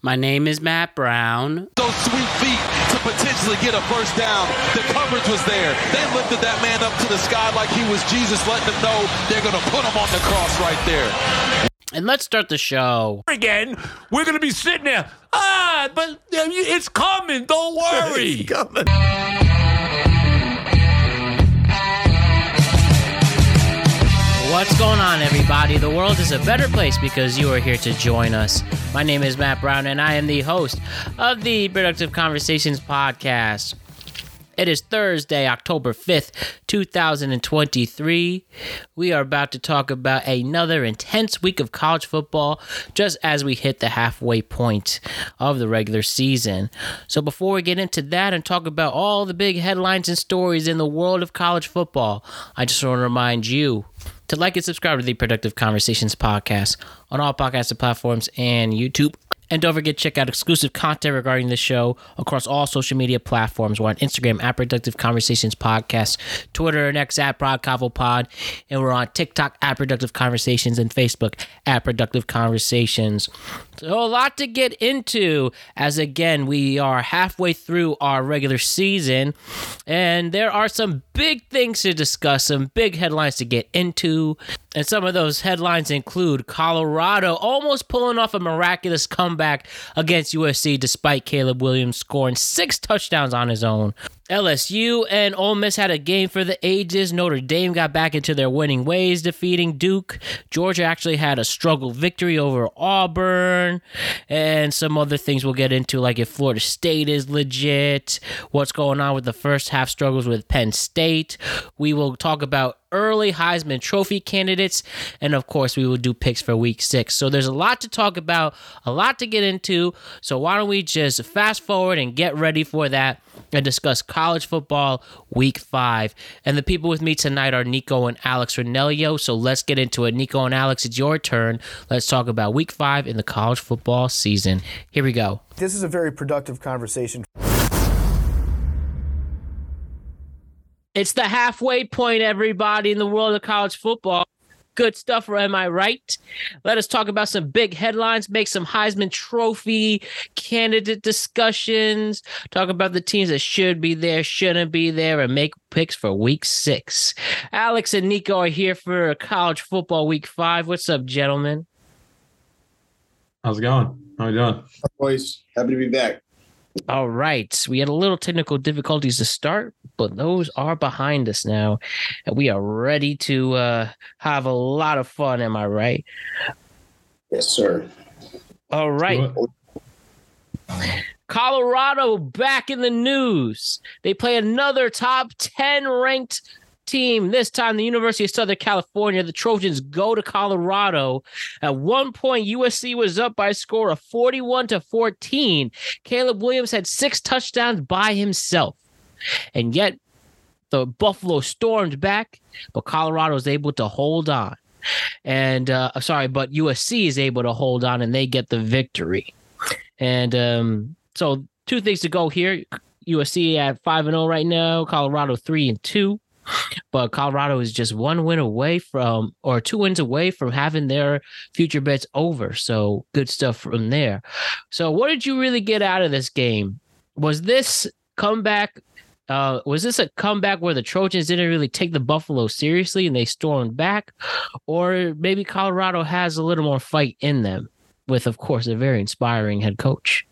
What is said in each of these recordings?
My name is Matt Brown. Those sweet feet to potentially get a first down. The coverage was there. They lifted that man up to the sky like he was Jesus, letting them know they're going to put him on the cross right there. And let's start the show. Again, we're going to be sitting there. Ah, but it's coming. Don't worry. it's coming. What's going on, everybody? The world is a better place because you are here to join us. My name is Matt Brown, and I am the host of the Productive Conversations podcast. It is Thursday, October 5th, 2023. We are about to talk about another intense week of college football just as we hit the halfway point of the regular season. So, before we get into that and talk about all the big headlines and stories in the world of college football, I just want to remind you to like and subscribe to the Productive Conversations podcast on all podcast platforms and YouTube. And don't forget to check out exclusive content regarding the show across all social media platforms. We're on Instagram at Productive Conversations Podcast, Twitter and X at Pod, and we're on TikTok at Productive Conversations and Facebook at Productive Conversations. So a lot to get into as again we are halfway through our regular season and there are some big things to discuss, some big headlines to get into. And some of those headlines include Colorado almost pulling off a miraculous comeback against USC despite Caleb Williams scoring 6 touchdowns on his own. LSU and Ole Miss had a game for the ages. Notre Dame got back into their winning ways, defeating Duke. Georgia actually had a struggle victory over Auburn, and some other things we'll get into, like if Florida State is legit, what's going on with the first half struggles with Penn State. We will talk about early Heisman Trophy candidates. And of course, we will do picks for week six. So there's a lot to talk about, a lot to get into. So why don't we just fast forward and get ready for that and discuss college football week five. And the people with me tonight are Nico and Alex Ranelio. So let's get into it. Nico and Alex, it's your turn. Let's talk about week five in the college football season. Here we go. This is a very productive conversation. It's the halfway point, everybody, in the world of college football. Good stuff, or am I right? Let us talk about some big headlines, make some Heisman Trophy candidate discussions, talk about the teams that should be there, shouldn't be there, and make picks for week six. Alex and Nico are here for college football week five. What's up, gentlemen? How's it going? How are you doing? Boys, happy to be back. All right. We had a little technical difficulties to start, but those are behind us now. And we are ready to uh, have a lot of fun. Am I right? Yes, sir. All right. Colorado back in the news. They play another top 10 ranked team. This time, the University of Southern California, the Trojans go to Colorado. At one point, USC was up by a score of 41 to 14. Caleb Williams had six touchdowns by himself. And yet, the Buffalo stormed back, but Colorado was able to hold on. And uh, sorry, but USC is able to hold on and they get the victory. And um, so, two things to go here. USC at 5 and 0 right now, Colorado 3 and 2. But Colorado is just one win away from, or two wins away from having their future bets over. So good stuff from there. So, what did you really get out of this game? Was this comeback? Uh, was this a comeback where the Trojans didn't really take the Buffalo seriously and they stormed back, or maybe Colorado has a little more fight in them, with of course a very inspiring head coach.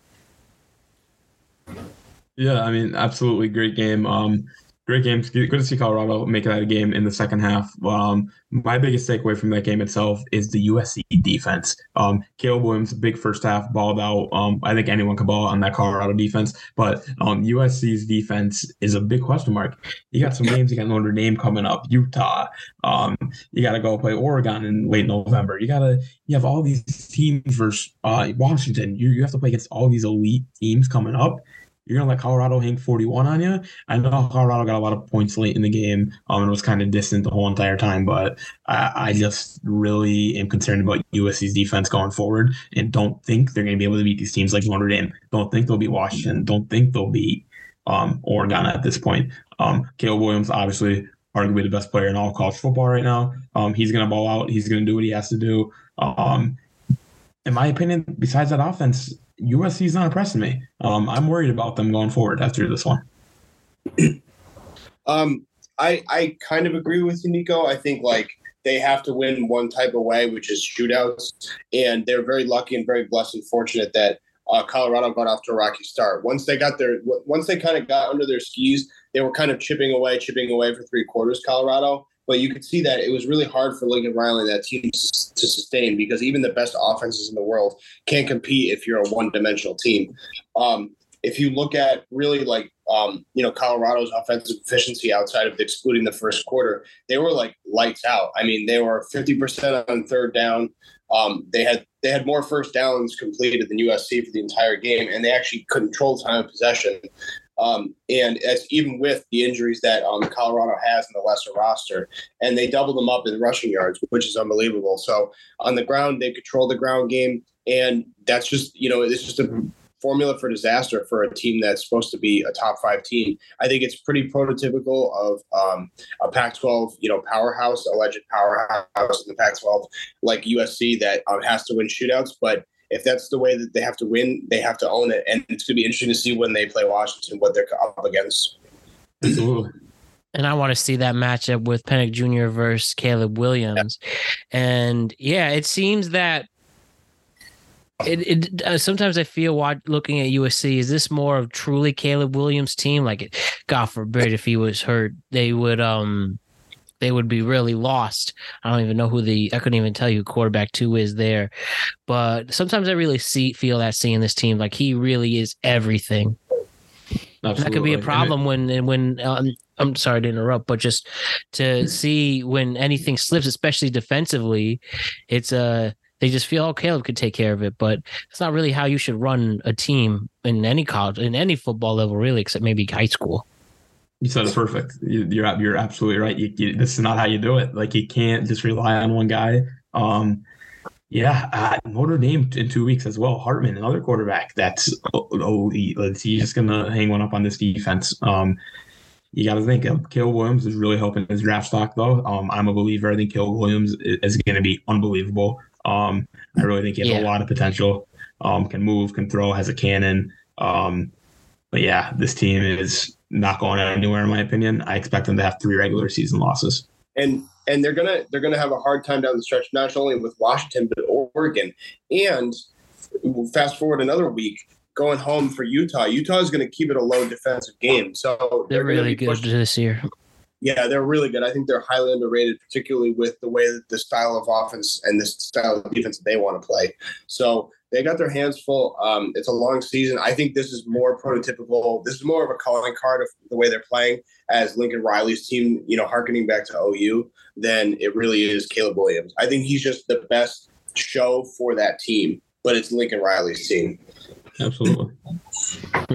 Yeah, I mean, absolutely great game. Um, great games. Good to see Colorado make that a game in the second half. Um, my biggest takeaway from that game itself is the USC defense. Um, Caleb Williams, big first half, balled out. Um, I think anyone can ball on that Colorado defense, but um, USC's defense is a big question mark. You got some games. You got Notre Dame coming up, Utah. Um, you got to go play Oregon in late November. You got to you have all these teams versus uh, Washington. You you have to play against all these elite teams coming up you're gonna let Colorado hang 41 on you. I know Colorado got a lot of points late in the game, um, and was kind of distant the whole entire time. But I, I, just really am concerned about USC's defense going forward, and don't think they're gonna be able to beat these teams like Notre Dame. Don't think they'll beat Washington. Don't think they'll beat um, Oregon at this point. Um, Caleb Williams, obviously, arguably the best player in all college football right now. Um, he's gonna ball out. He's gonna do what he has to do. Um, in my opinion, besides that offense, USC's not impressing me. Um, I'm worried about them going forward after this one. Um, I I kind of agree with you, Nico. I think like they have to win one type of way, which is shootouts, and they're very lucky and very blessed and fortunate that uh, Colorado got off to a rocky start. Once they got their, once they kind of got under their skis, they were kind of chipping away, chipping away for three quarters. Colorado, but you could see that it was really hard for Lincoln Riley and that team to, sustain because even the best offenses in the world can't compete if you're a one-dimensional team. Um, if you look at really like um, you know Colorado's offensive efficiency outside of excluding the first quarter, they were like lights out. I mean, they were 50% on third down. Um, they had they had more first downs completed than USC for the entire game, and they actually controlled time of possession. Um, and as even with the injuries that um, Colorado has in the lesser roster, and they doubled them up in rushing yards, which is unbelievable. So on the ground, they control the ground game, and that's just you know it's just a formula for disaster for a team that's supposed to be a top five team. I think it's pretty prototypical of um, a Pac-12, you know, powerhouse, alleged powerhouse in the Pac-12, like USC that um, has to win shootouts. But if that's the way that they have to win, they have to own it, and it's going to be interesting to see when they play Washington what they're up against. Absolutely. And I want to see that matchup with Penix Jr. versus Caleb Williams. And yeah, it seems that it, it uh, sometimes I feel while looking at USC, is this more of truly Caleb Williams' team? Like, God forbid if he was hurt, they would um they would be really lost. I don't even know who the I couldn't even tell you quarterback two is there, but sometimes I really see feel that seeing this team like he really is everything. Absolutely. That could be a And it- problem when when um, I'm sorry to interrupt, but just to see when anything slips, especially defensively, it's uh they just feel oh Caleb could take care of it, but it's not really how you should run a team in any college in any football level really, except maybe high school. You said it perfect. You- You're you're absolutely right. You, you, this is not how you do it. Like you can't just rely on one guy. Um, yeah, uh, Notre Dame in two weeks as well. Hartman, another quarterback. That's oh, let's- he's just gonna hang one up on this defense. Um, you got to think um, Caleb Williams is really helping his draft stock though. Um, I'm a believer. I think Caleb Williams is, is going to be unbelievable. Um, I really think he has Yeah. a lot of potential. Um, can move, can throw, has a cannon. Um, but yeah, this team is not going anywhere in my opinion. I expect them to have three regular season losses. and and they're gonna they're gonna have a hard time down the stretch, not only with Washington but Oregon. And fast forward another week, going home for Utah. Utah is going to keep it a low defensive game, so They're gonna really good pushed- this year. Yeah, they're really good. I think they're highly underrated, particularly with the way that the style of offense and the style of defense that they want to play. So they got their hands full. Um, it's a long season. I think this is more prototypical. This is more of a calling card of the way they're playing as Lincoln Riley's team, you know, harkening back to OU, than it really is Caleb Williams. I think he's just the best show for that team, but it's Lincoln Riley's team. Absolutely.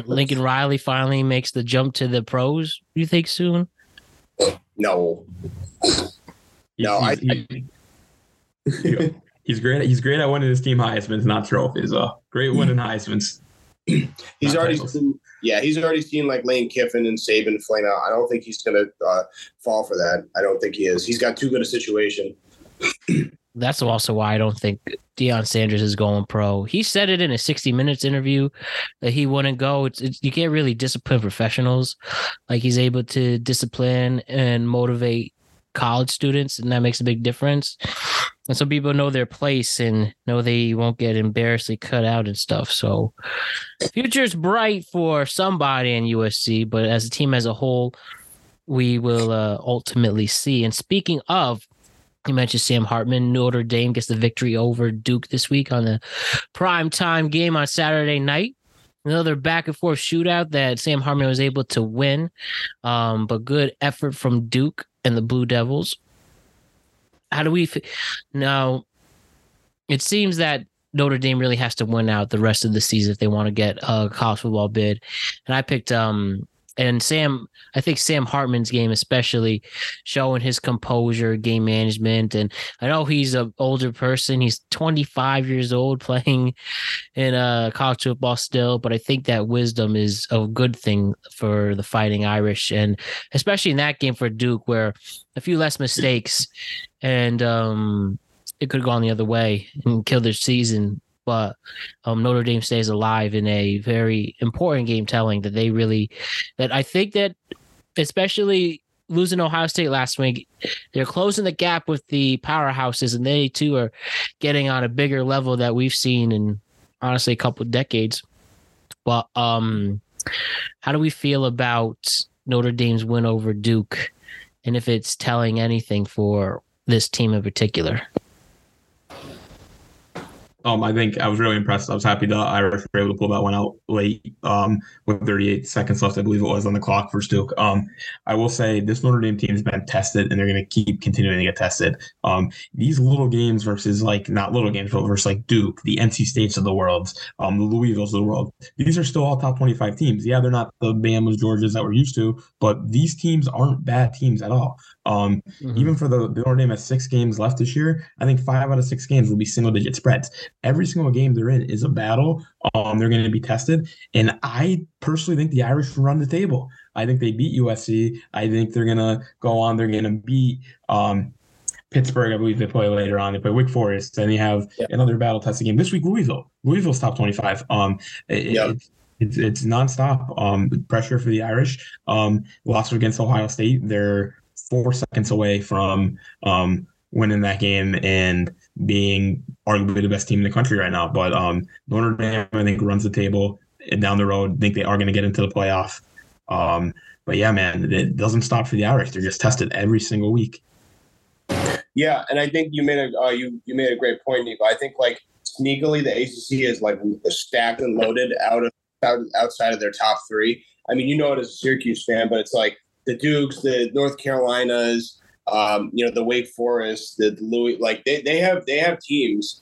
Lincoln Riley finally makes the jump to the pros. You think soon? No, No, I- he- he- he's great. He's great at winning his team Heisman's, not trophies. Uh, great winning Heisman's. he's already titles. seen, yeah, he's already seen like Lane Kiffin and Saban flame out. I don't think he's gonna uh, fall for that. I don't think he is. He's got too good a situation. That's also why I don't think Deion Sanders is going pro. He said it in a 60 Minutes interview that he wouldn't go. It's, it's you can't really discipline professionals like he's able to discipline and motivate college students, and that makes a big difference. And so people know their place and know they won't get embarrassingly cut out and stuff. So future's bright for somebody in USC, but as a team as a whole, we will uh, ultimately see. And speaking of you mentioned Sam Hartman. Notre Dame gets the victory over Duke this week on the prime time game on Saturday night. Another back and forth shootout that Sam Hartman was able to win, um, but good effort from Duke and the Blue Devils. How do we f- now? It seems that Notre Dame really has to win out the rest of the season if they want to get a college football bid. And I picked um and Sam, I think Sam Hartman's game, especially showing his composure, game management, and I know he's an older person. He's 25 years old, playing in uh, college football still, but I think that wisdom is a good thing for the Fighting Irish, and especially in that game for Duke, where a few less mistakes, and um, it could have gone the other way and killed their season. But um, Notre Dame stays alive in a very important game, telling that they really that I think that especially losing Ohio State last week, they're closing the gap with the powerhouses, and they too are getting on a bigger level that we've seen in honestly a couple of decades. But um, how do we feel about Notre Dame's win over Duke, and if it's telling anything for this team in particular? Um, I think I was really impressed. I was happy the Irish were able to pull that one out late, um, with 38 seconds left, I believe it was on the clock for Duke. Um, I will say this Notre Dame team has been tested, and they're going to keep continuing to get tested. Um, these little games versus like not little games, but versus like Duke, the NC States of the world, um, the Louisvilles of the world. These are still all top 25 teams. Yeah, they're not the Bama's, Georgias that we're used to, but these teams aren't bad teams at all. Um, mm-hmm. Even for the, the Notre Dame has six games left this year, I think five out of six games will be single digit spreads. Every single game they're in is a battle. Um, they're going to be tested, and I personally think the Irish run the table. I think they beat USC. I think they're going to go on. They're going to beat um, Pittsburgh. I believe they play later on. They play Wake Forest, and they have yeah. another battle testing game this week. Louisville. Louisville's top twenty-five. Um, it, yeah. it's, it's it's nonstop. Um, pressure for the Irish. Um, loss against Ohio State. They're four seconds away from um, winning that game and being arguably the best team in the country right now. But um, Notre Dame, I think, runs the table down the road. I think they are going to get into the playoff. Um, but yeah, man, it doesn't stop for the Irish. They're just tested every single week. Yeah, and I think you made a uh, you you made a great point, Nico. I think like sneakily the ACC is like stacked and loaded out of out, outside of their top three. I mean, you know it as a Syracuse fan, but it's like the Dukes, the North Carolinas, um, you know, the Wake Forest, the, Louis, like they, they have they have teams.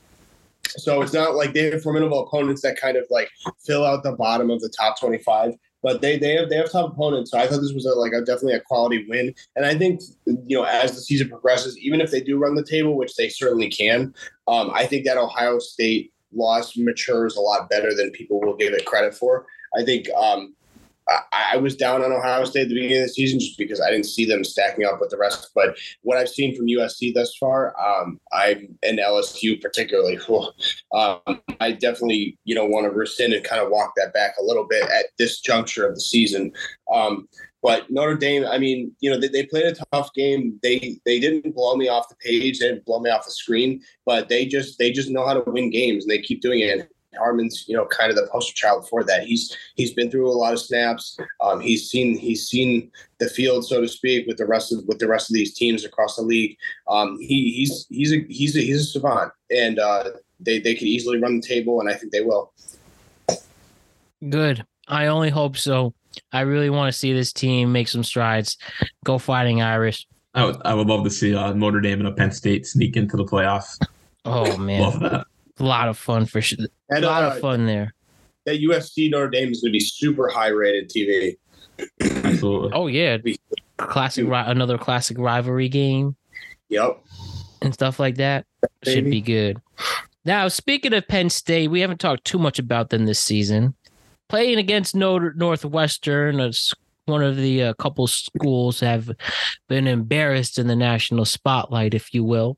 So it's not like they have formidable opponents that kind of like fill out the bottom of the top 25, but they they have they have tough opponents. So I thought this was a, like a definitely a quality win. And I think you know as the season progresses, even if they do run the table, which they certainly can, um, I think that Ohio State loss matures a lot better than people will give it credit for. I think um, I, I, was down on Ohio State at the beginning of the season just because I didn't see them stacking up with the rest. But what I've seen from USC thus far, um, I'm and LSU particularly, um, I definitely you know want to rescind and kind of walk that back a little bit at this juncture of the season. Um, but Notre Dame, I mean, you know, they, they played a tough game. They they didn't blow me off the page, they didn't blow me off the screen, but they just they just know how to win games and they keep doing it. Hartman's, you know, kind of the poster child for that. He's he's been through a lot of snaps. Um, he's seen he's seen the field, so to speak, with the rest of with the rest of these teams across the league. Um, he he's he's a he's a he's a savant, and uh, they they could easily run the table, and I think they will. Good. I only hope so. I really want to see this team make some strides. Go fighting Irish. I would, I would love to see uh, Notre Dame and a Penn State sneak into the playoffs. Oh man, love that a lot of fun for sure. A lot uh, of fun there. That USC Notre Dame is going to be super high rated TV. Absolutely. Oh yeah, classic another classic rivalry game. Yep. And stuff like that Maybe. should be good. Now, speaking of Penn State, we haven't talked too much about them this season. Playing against Northwestern, one of the uh, couple schools have been embarrassed in the national spotlight, if you will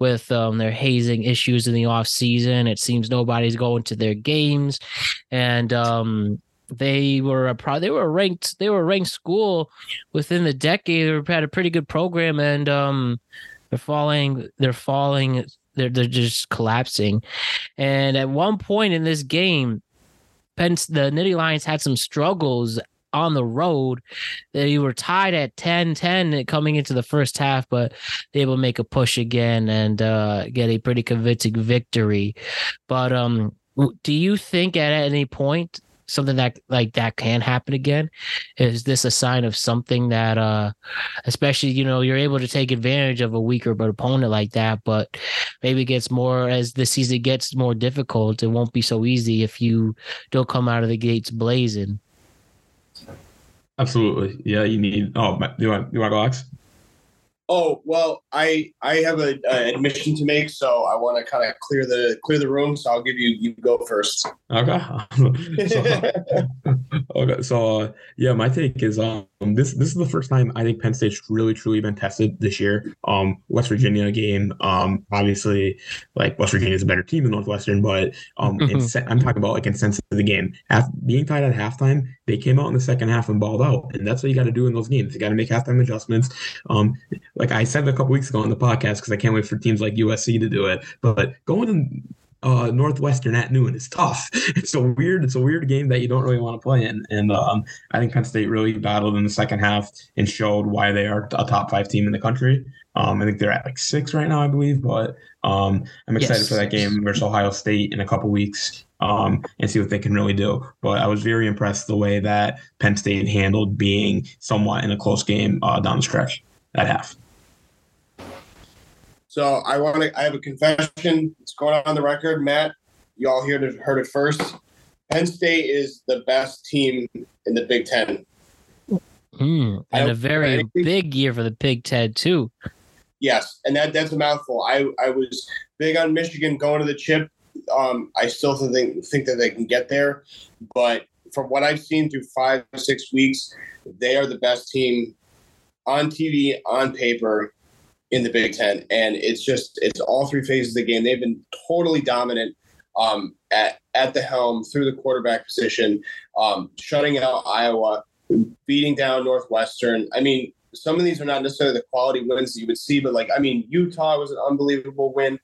with um, their hazing issues in the off season. It seems nobody's going to their games, and um, they were a pro- they were ranked they were ranked school within the decade. They had a pretty good program, and um, they're falling. They're falling. They're they're just collapsing. And at one point in this game, Pence, the Nittany Lions had some struggles on the road. They were tied at 10 10 coming into the first half, but they will make a push again and uh, get a pretty convincing victory. But um, do you think at any point something that like that can happen again? Is this a sign of something that uh especially you know you're able to take advantage of a weaker opponent like that, but maybe gets more as the season gets more difficult, it won't be so easy if you don't come out of the gates blazing. Absolutely. Yeah, you need. Oh, you want you want to go, Alex? Oh well, I I have a, a admission to make, so I want to kind of clear the clear the room. So I'll give you you go first. Okay. so, okay. So uh, yeah, my take is um this this is the first time I think Penn State's really truly been tested this year. Um, West Virginia game. Um, obviously, like West Virginia is a better team than Northwestern, but um, in I'm talking about like in sense of the game. Half, being tied at halftime, they came out in the second half and balled out, and that's what you got to do in those games. You got to make halftime adjustments. Um, like I said a couple weeks ago on the podcast, because I can't wait for teams like USC to do it. But going in uh, Northwestern at noon is tough. It's a weird, it's a weird game that you don't really want to play in. And um, I think Penn State really battled in the second half and showed why they are a top five team in the country. Um, I think they're at like six right now, I believe. But um, I'm excited Yes. for that game versus Ohio State in a couple weeks um, and see what they can really do. But I was very impressed the way that Penn State handled being somewhat in a close game uh, down the stretch at half. So I want to. I have a confession. It's going on the record, Matt. You all heard it, heard it first. Penn State is the best team in the Big Ten. Hmm. And a very big year for the Big Ten too. Yes, and that that's a mouthful. I I was big on Michigan going to the chip. Um, I still think think that they can get there, but from what I've seen through five six weeks, they are the best team on TV on paper in the Big Ten, and it's just it's all three phases of the game. They've been totally dominant um, at at the helm through the quarterback position, um, shutting out Iowa, beating down Northwestern. I mean, some of these are not necessarily the quality wins that you would see, but like I mean, Utah was an unbelievable win.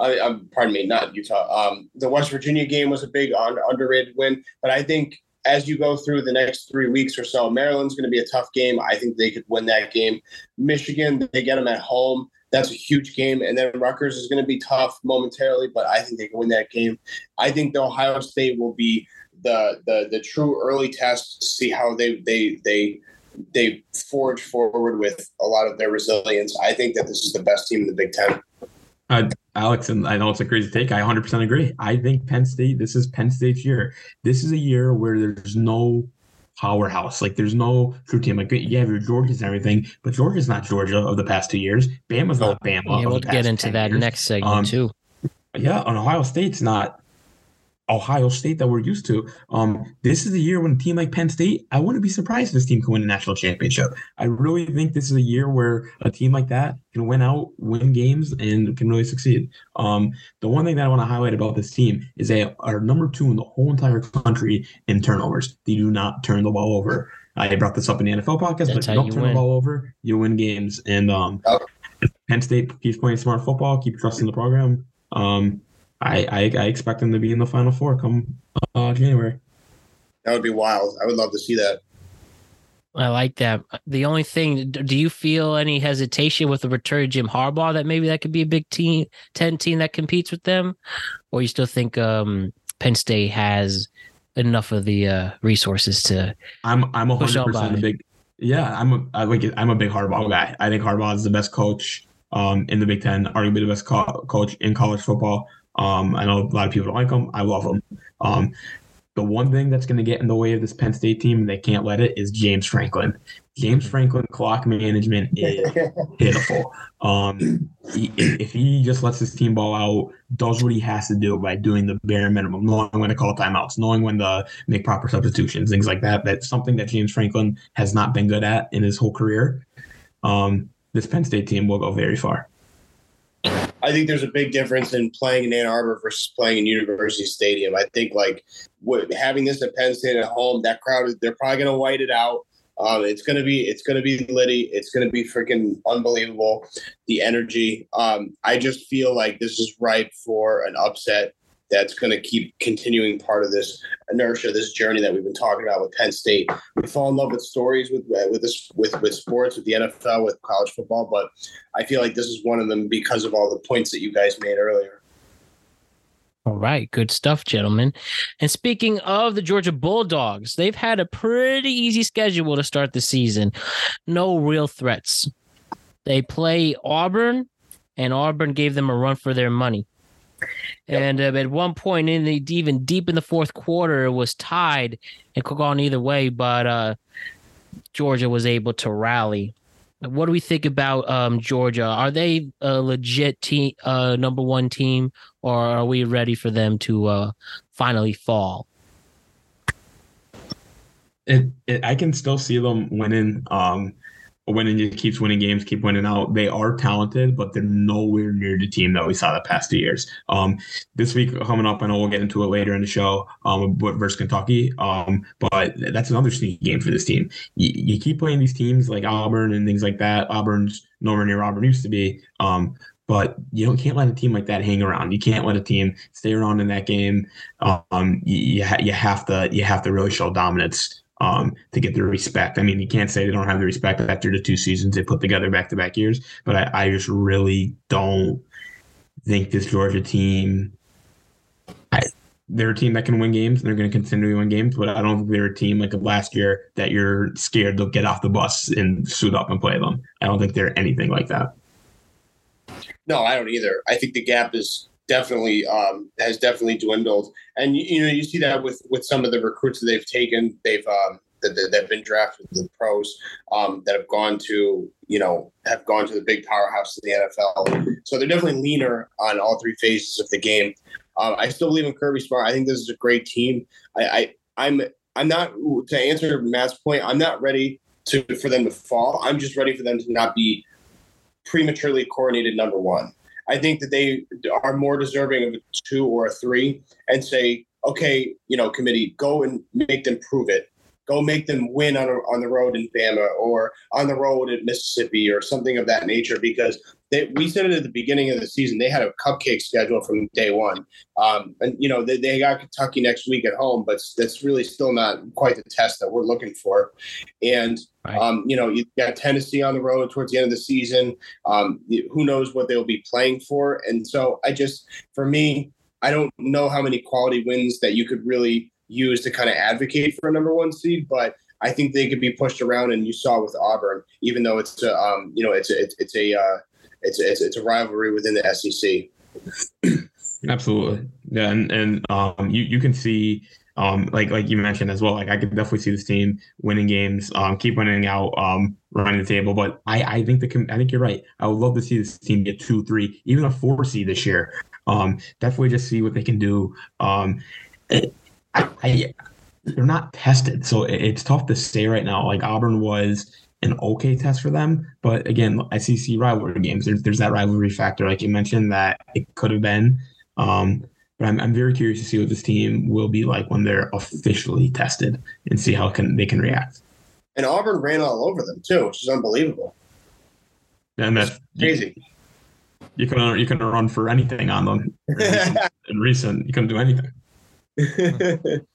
I, um, pardon me, not Utah. Um, the West Virginia game was a big un- underrated win, but I think as you go through the next three weeks or so, Maryland's going to be a tough game. I think they could win that game. Michigan, they get them at home. That's a huge game, and then Rutgers is going to be tough momentarily, but I think they can win that game. I think the Ohio State will be the the the true early test to see how they they they they forge forward with a lot of their resilience. I think that this is the best team in the Big Ten. Uh, Alex, and I know it's a crazy take. I 100% agree. I think Penn State, this is Penn State's year. This is a year where there's no powerhouse. Like, there's no true team. Like, you have your Georgia's and everything, but Georgia's not Georgia of the past two years. Bama's not Bama. yeah, we'll get into 10 that years. next segment Um, too. Yeah, and Ohio State's not Ohio State that we're used to. Um, this is the year when a team like Penn State, I wouldn't be surprised if this team can win a national championship. I really think this is a year where a team like that can win out, win games, and can really succeed. Um, the one thing that I want to highlight about this team is they are number two in the whole entire country in turnovers. They do not turn the ball over. I brought this up in the NFL podcast, That's but how you don't you turn win. the ball over, you win games. And um, Oh. Penn State keeps playing smart football, keep trusting the program. Um, I, I I expect them to be in the Final Four come uh, January. That would be wild. I would love to see that. I like that. The only thing, do you feel any hesitation with the return of Jim Harbaugh that maybe that could be a big team, ten team that competes with them, or you still think um, Penn State has enough of the uh, resources to? I'm I'm a Push hundred on percent a by. big yeah. I'm a I like it. I'm a big Harbaugh guy. I think Harbaugh is the best coach um, in the Big Ten, arguably the best co- coach in college football. Um, I know a lot of people don't like him. I love him. Um, the one thing that's going to get in the way of this Penn State team, and they can't let it, is James Franklin. James Franklin clock management is pitiful. Um, he, if he just lets his team ball out, does what he has to do by doing the bare minimum, knowing when to call timeouts, knowing when to make proper substitutions, things like that. That's something that James Franklin has not been good at in his whole career. Um, this Penn State team will go very far. I think there's a big difference in playing in Ann Arbor versus playing in University Stadium. I think like what, having this at Penn State at home, that crowd they're probably going to white it out. Um, it's gonna be it's gonna be litty. It's gonna be freaking unbelievable. The energy. Um, I just feel like this is ripe for an upset. That's going to keep continuing part of this inertia, this journey that we've been talking about with Penn State. We fall in love with stories with uh, with this with with sports, with the NFL, with college football, but I feel like this is one of them because of all the points that you guys made earlier. All right, good stuff, gentlemen. And speaking of the Georgia Bulldogs, they've had a pretty easy schedule to start the season. No real threats. They play Auburn, and Auburn gave them a run for their money. And uh, at one point in the even deep in the fourth quarter, it was tied and could go on either way, but uh, Georgia was able to rally What do we think about um, Georgia? Are they a legit team, uh, number one team, or are we ready for them to uh, finally fall? It, it, I can still see them winning. Um, winning keeps winning games, keep winning out. They are talented, but they're nowhere near the team that we saw the past two years. Um, this week coming up, I know we'll get into it later in the show. Um, versus Kentucky. Um, but that's another sneaky game for this team. You, you keep playing these teams like Auburn and things like that. Auburn's nowhere near Auburn used to be. Um, but you don't can't let a team like that hang around. You can't let a team stay around in that game. Um, you you, ha- you have to you have to really show dominance um, to get the respect. I mean, you can't say they don't have the respect after the two seasons they put together back to back years, but I, I, just really don't think this Georgia team. I, they're a team that can win games and they're going to continue to win games, but I don't think they're a team like last year that you're scared to get off the bus and suit up and play them. I don't think they're anything like that. No, I don't either. I think the gap is definitely um, has definitely dwindled, and you, know you see that with with some of the recruits that they've taken. They've um, that, have been drafted the pros um, that have gone to you know have gone to the big powerhouse of the NFL. So they're definitely leaner on all three phases of the game. Um, I still believe in Kirby Smart. I think this is a great team. I, I I'm I'm not to answer Matt's point. I'm not ready to for them to fall. I'm just ready for them to not be prematurely coronated number one. I think that they are more deserving of a two or a three and say, okay, you know, committee, go and make them prove it. Go make them win on, a, on the road in Bama or on the road at Mississippi or something of that nature because they, we said it at the beginning of the season. They had a cupcake schedule from day one. Um, and, you know, they, they got Kentucky next week at home, but that's really still not quite the test that we're looking for. And, right. um, you know, you got Tennessee on the road towards the end of the season. Um, who knows what they'll be playing for. And so I just, for me, I don't know how many quality wins that you could really use to kind of advocate for a number one seed, but I think they could be pushed around. And you saw with Auburn, even though it's a, um, you know, it's a, it's, it's a, uh, it's it's, it's a rivalry within the SEC. Absolutely, yeah, and and um, you you can see um, like like you mentioned as well. Like I could definitely see this team winning games, um, keep winning out, um, running the table. But I I think the I think you're right. I would love to see this team get two, three, even a four seed this year. Um, definitely just see what they can do. Um, I, I they're not tested, so it's tough to say right now. Like Auburn was an okay test for them. But again, SEC rivalry games, there's, there's that rivalry factor, like you mentioned, that it could have been. Um, but I'm, I'm very curious to see what this team will be like when they're officially tested and see how can they can react. And Auburn ran all over them too, which is unbelievable. And that's crazy. You, you can you can run for anything on them. In recent, in recent you couldn't do anything.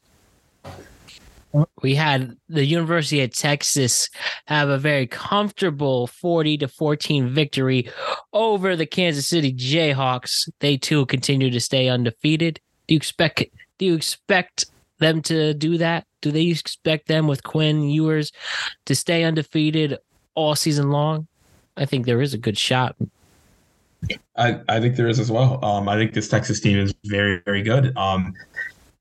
we had the University of Texas have a very comfortable 40 to 14 victory over the Kansas City Jayhawks. They too continue to stay undefeated. Do you expect do you expect them to do that? Do they expect them with Quinn Ewers to stay undefeated all season long? I think there is a good shot. I, I think there is as well. Um, I think this Texas team is very, very good. Um,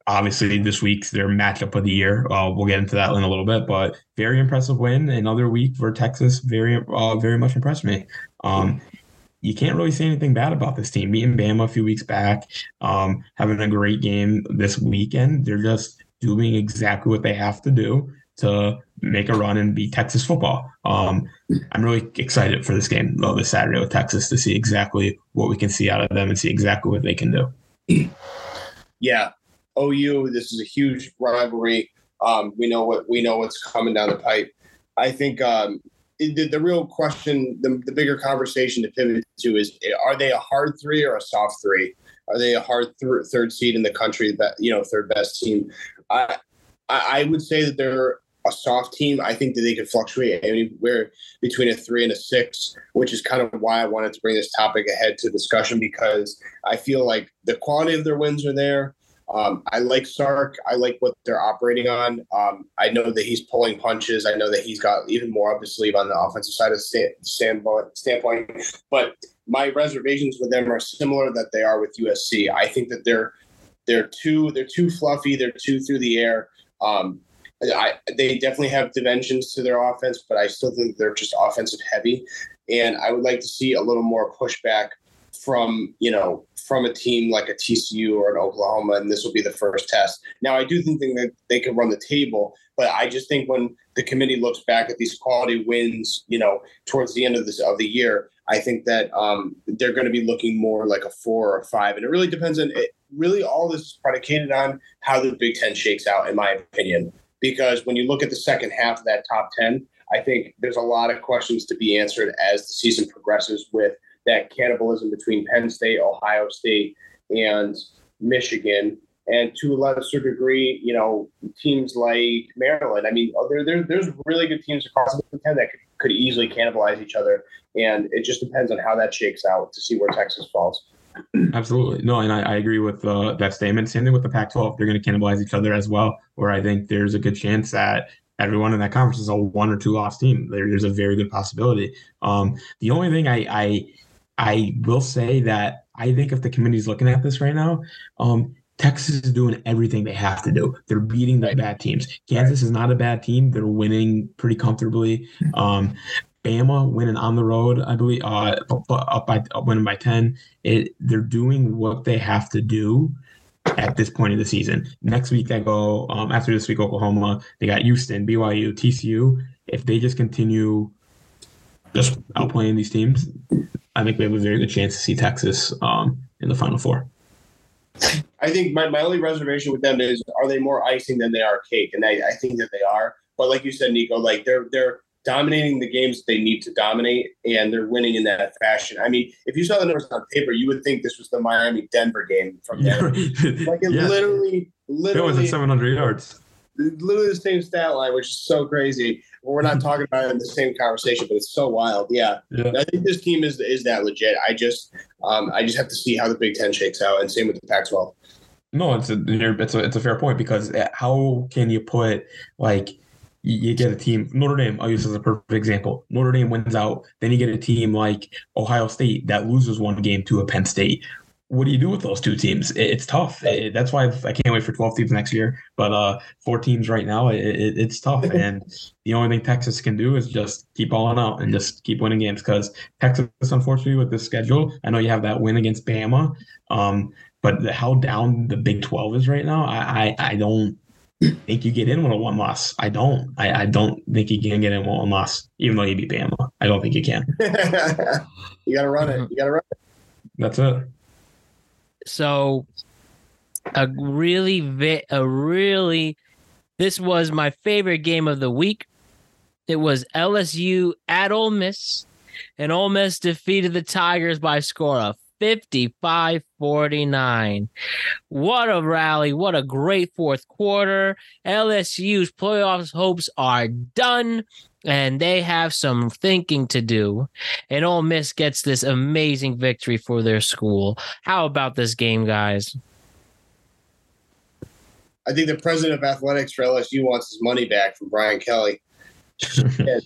obviously this week's their matchup of the year. Uh, we'll get into that in a little bit, but very impressive win. Another week for Texas. Very, uh, very much impressed me. Um, you can't really say anything bad about this team. Beating Bama a few weeks back, um, having a great game this weekend. They're just doing exactly what they have to do to make a run and beat Texas football. Um, I'm really excited for this game though, this Saturday with Texas to see exactly what we can see out of them and see exactly what they can do. Yeah, OU. This is a huge rivalry. Um, we know what we know what's coming down the pipe. I think um, the, the, real question, the, the bigger conversation to pivot to is: Are they a hard three or a soft three? Are they a hard th- third seed in the country? That you know, third best team. I I would say that they're a soft team. I think that they could fluctuate anywhere between a three and a six, which is kind of why I wanted to bring this topic ahead to discussion because I feel like the quality of their wins are there. Um, I like Sark. I like what they're operating on. Um, I know that he's pulling punches. I know that he's got even more up his sleeve on the offensive side of the standpoint. But my reservations with them are similar that they are with USC. I think that they're they're too they're too fluffy. They're too through the air. Um, I, they definitely have dimensions to their offense, but I still think they're just offensive heavy. And I would like to see a little more pushback from you know from a team like a TCU or an Oklahoma, and this will be the first test. Now, I do think that they can run the table, but I just think when the committee looks back at these quality wins, you know, towards the end of this of the year, I think that um, they're going to be looking more like a four or a five, and it really depends on it. Really, all this is predicated on how the Big Ten shakes out, in my opinion. Because when you look at the second half of that top ten, I think there's a lot of questions to be answered as the season progresses with that cannibalism between Penn State, Ohio State, and Michigan. And to a lesser degree, you know, teams like Maryland. I mean, there, there there's really good teams across the Big Ten that could, could easily cannibalize each other. And it just depends on how that shakes out to see where Texas falls. Absolutely. No, and I, I agree with uh, that statement. Same thing with the Pac 12. They're going to cannibalize each other as well, where I think there's a good chance that everyone in that conference is a one or two loss team. There, there's a very good possibility. Um, the only thing I, I I will say that I think if the committee's looking at this right now, um, Texas is doing everything they have to do. They're beating the bad teams. Kansas is not a bad team. They're winning pretty comfortably. Um, Bama winning on the road, I believe, uh, up by up winning by ten. It, they're doing what they have to do at this point of the season. Next week they go um, after this week Oklahoma. They got Houston, BYU, TCU. If they just continue just outplaying these teams, I think we have a very good chance to see Texas um, in the Final Four. I think my, my only reservation with them is are they more icing than they are cake, and I, I think that they are. But like you said, Nico, like they're they're dominating the games they need to dominate, and they're winning in that fashion. I mean, if you saw the numbers on paper, you would think this was the Miami Denver game from there. like it yeah. literally, literally, it was at 700 yards. Literally the same stat line, which is so crazy. We're not talking about it in the same conversation, but it's so wild. Yeah. yeah. I think this team is is that legit. I just um, I just have to see how the Big Ten shakes out, and same with the Pac-12. No, it's a it's a it's a fair point because uh, how can you put like you get a team Notre Dame. I'll use as a perfect example. Notre Dame wins out, then you get a team like Ohio State that loses one game to a Penn State what do you do with those two teams? It's tough. It, that's why I can't wait for 12 teams next year. But uh, four teams right now, it, it's tough. and the only thing Texas can do is just keep balling out and just keep winning games. Because Texas, unfortunately, with this schedule, I know you have that win against Bama. Um, but the, how down the Big 12 is right now, I, I, I don't think you get in with a one loss. I don't. I, I don't think you can get in with one loss, even though you beat Bama. I don't think you can. you got to run it. You got to run it. That's it. So a really vi- a really this was my favorite game of the week. It was LSU at Ole Miss, and Ole Miss defeated the Tigers by a score of 55 49. What a rally. What a great fourth quarter. LSU's playoffs hopes are done and they have some thinking to do. And Ole Miss gets this amazing victory for their school. How about this game, guys? I think the president of athletics for LSU wants his money back from Brian Kelly.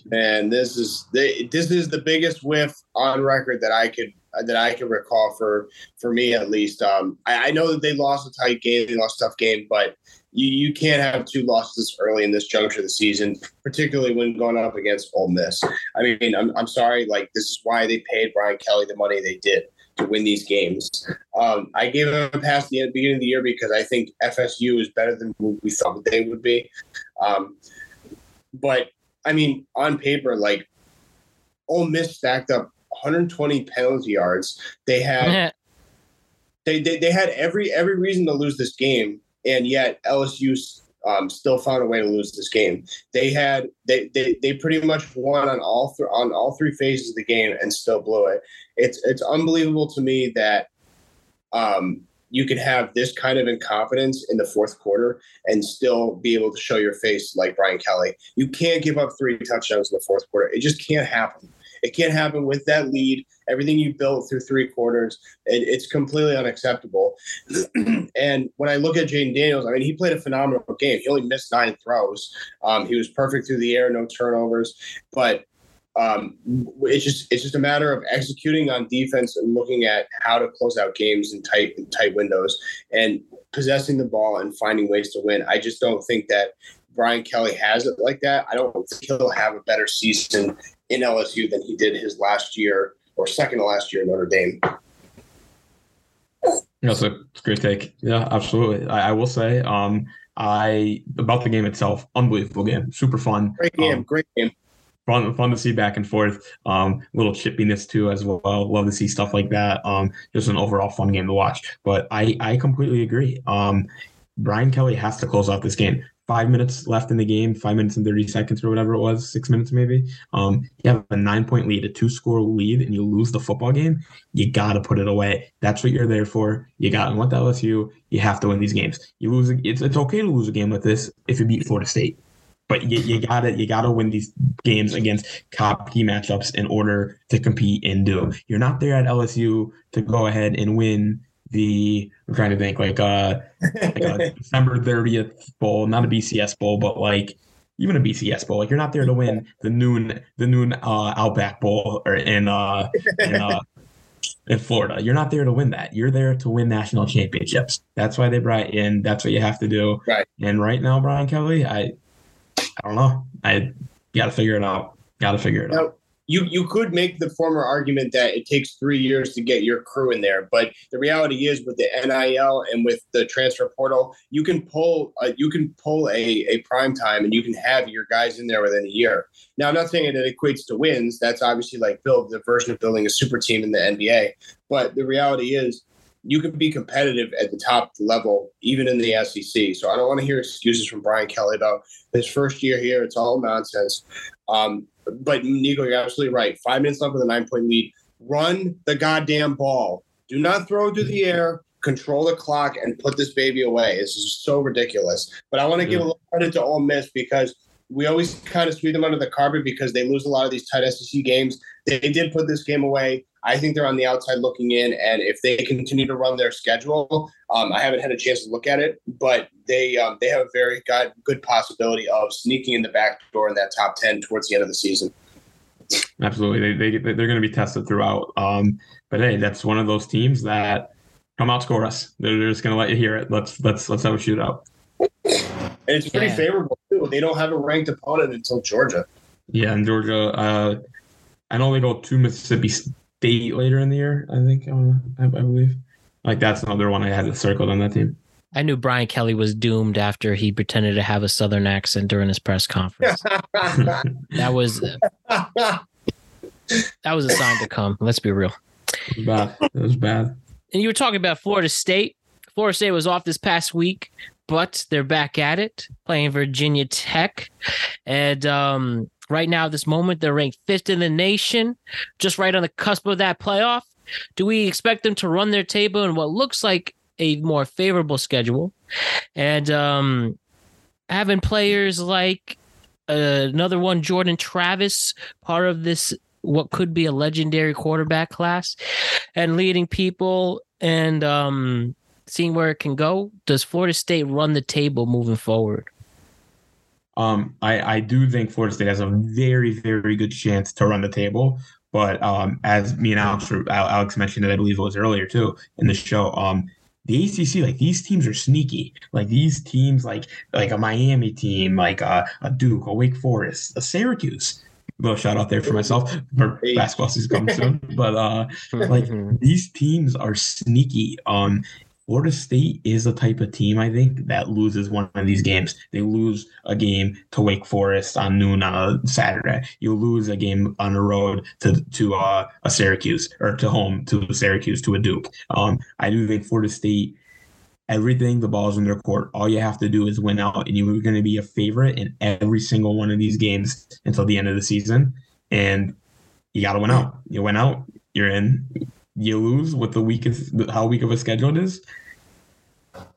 man, this is this is the biggest whiff on record that I could that I can recall for for me at least. Um, I, I know that they lost a tight game, they lost a tough game, but you, you can't have two losses early in this juncture of the season, particularly when going up against Ole Miss. I mean, I'm, I'm sorry, like this is why they paid Brian Kelly the money they did to win these games. Um, I gave them a pass the beginning of the year because I think FSU is better than we thought they would be. Um, but I mean, on paper, like Ole Miss stacked up 120 penalty yards. They had. They, they, they had every every reason to lose this game and yet LSU um, still found a way to lose this game. They had they they, they pretty much won on all th- on all three phases of the game and still blew it. It's it's unbelievable to me that um, you can have this kind of incompetence in the fourth quarter and still be able to show your face like Brian Kelly. You can't give up three touchdowns in the fourth quarter. It just can't happen. It can't happen with that lead. Everything you built through three quarters, it, it's completely unacceptable. and when I look at Jayden Daniels, I mean, he played a phenomenal game. He only missed nine throws. Um, he was perfect through the air, no turnovers. But um, it's just it's just a matter of executing on defense and looking at how to close out games in tight tight windows and possessing the ball and finding ways to win. I just don't think that Brian Kelly has it like that, I don't think he'll have a better season in LSU than he did his last year or second to last year in Notre Dame. That's a great take. Yeah, absolutely. I, I will say, um, I about the game itself, unbelievable game, super fun. Great game, Um, great game. fun fun to see back and forth. Um, little chippiness too as well. Love to see stuff like that. Um, just an overall fun game to watch. But I I completely agree. Um, Brian Kelly has to close out this game. Five minutes left in the game, five minutes and 30 seconds or whatever it was, six minutes maybe. Um, you have a nine point lead, a two score lead, and you lose the football game. You got to put it away. That's what you're there for. You got, and with LSU, you have to win these games. You lose, it's, it's okay to lose a game like this if you beat Florida State but you, you gotta you gotta win these games against top key matchups in order to compete and do. You're not there at LSU to go ahead and win the I'm trying to think like uh like a December 30th bowl, not a BCS bowl, but like even a BCS bowl. Like you're not there to win the noon the noon uh Outback Bowl or in uh in uh in Florida. You're not there to win that. You're there to win national championships. That's why they brought in. That's what you have to do. Right. And right now, Brian Kelly, I I don't know. I got to figure it out. Got to figure it out. You you could make the former argument that it takes three years to get your crew in there, but the reality is with the NIL and with the transfer portal, you can pull uh, you can pull a a prime time and you can have your guys in there within a year. Now, I'm not saying that it equates to wins. That's obviously like build the version of building a super team in the NBA. But the reality is, you can be competitive at the top level, even in the SEC. So I don't want to hear excuses from Brian Kelly about his first year here. It's all nonsense. Um, but Nico, you're absolutely right. Five minutes left with a nine point lead. Run the goddamn ball. Do not throw through the air. Control the clock and put this baby away. This is so ridiculous. But I want to give a little credit to Ole Miss because we always kind of sweep them under the carpet because they lose a lot of these tight SEC games. They did put this game away. I think they're on the outside looking in, and if they continue to run their schedule, um, I haven't had a chance to look at it, but they um, they have a very good, good possibility of sneaking in the back door in that top ten towards the end of the season. Absolutely. They, they, they're going to be tested throughout. Um, but hey, that's one of those teams that come outscore us. They're, they're just going to let you hear it. Let's let's let's have a shootout. And it's pretty Yeah. favorable too. They don't have a ranked opponent until Georgia. Yeah, and Georgia. Uh, I know they go to Mississippi State later in the year. I think uh, I, I believe. Like that's another one I had circled on that team. I knew Brian Kelly was doomed after he pretended to have a Southern accent during his press conference. that was that was a sign to come. Let's be real. It was bad. It was bad. And you were talking about Florida State. Florida State was off this past week, but they're back at it, playing Virginia Tech. And um, right now, this moment, they're ranked fifth in the nation, just right on the cusp of that playoff. Do we expect them to run their table in what looks like a more favorable schedule? And um, having players like uh, another one, Jordan Travis, part of this what could be a legendary quarterback class, and leading people and um, seeing where it can go. Does Florida State run the table moving forward? Um, I, I do think Florida State has a very, very good chance to run the table. But um, as me and Alex, Alex mentioned it, I believe it was earlier too in the show. Um, the ACC, like these teams are sneaky. Like these teams, like like a Miami team, like a, a Duke, a Wake Forest, a Syracuse. Little shout out there for myself. For basketball season coming soon, but uh, like these teams are sneaky. Um, Florida State is a type of team I think that loses one of these games. They lose a game to Wake Forest on noon on a Saturday. You lose a game on the road to to uh, a Syracuse or to home to Syracuse to a Duke. Um, I do think Florida State. Everything the ball's in their court. All you have to do is win out, and you're going to be a favorite in every single one of these games until the end of the season. And you got to win out. You win out, you're in. You lose with the weakest, how weak of a schedule it is.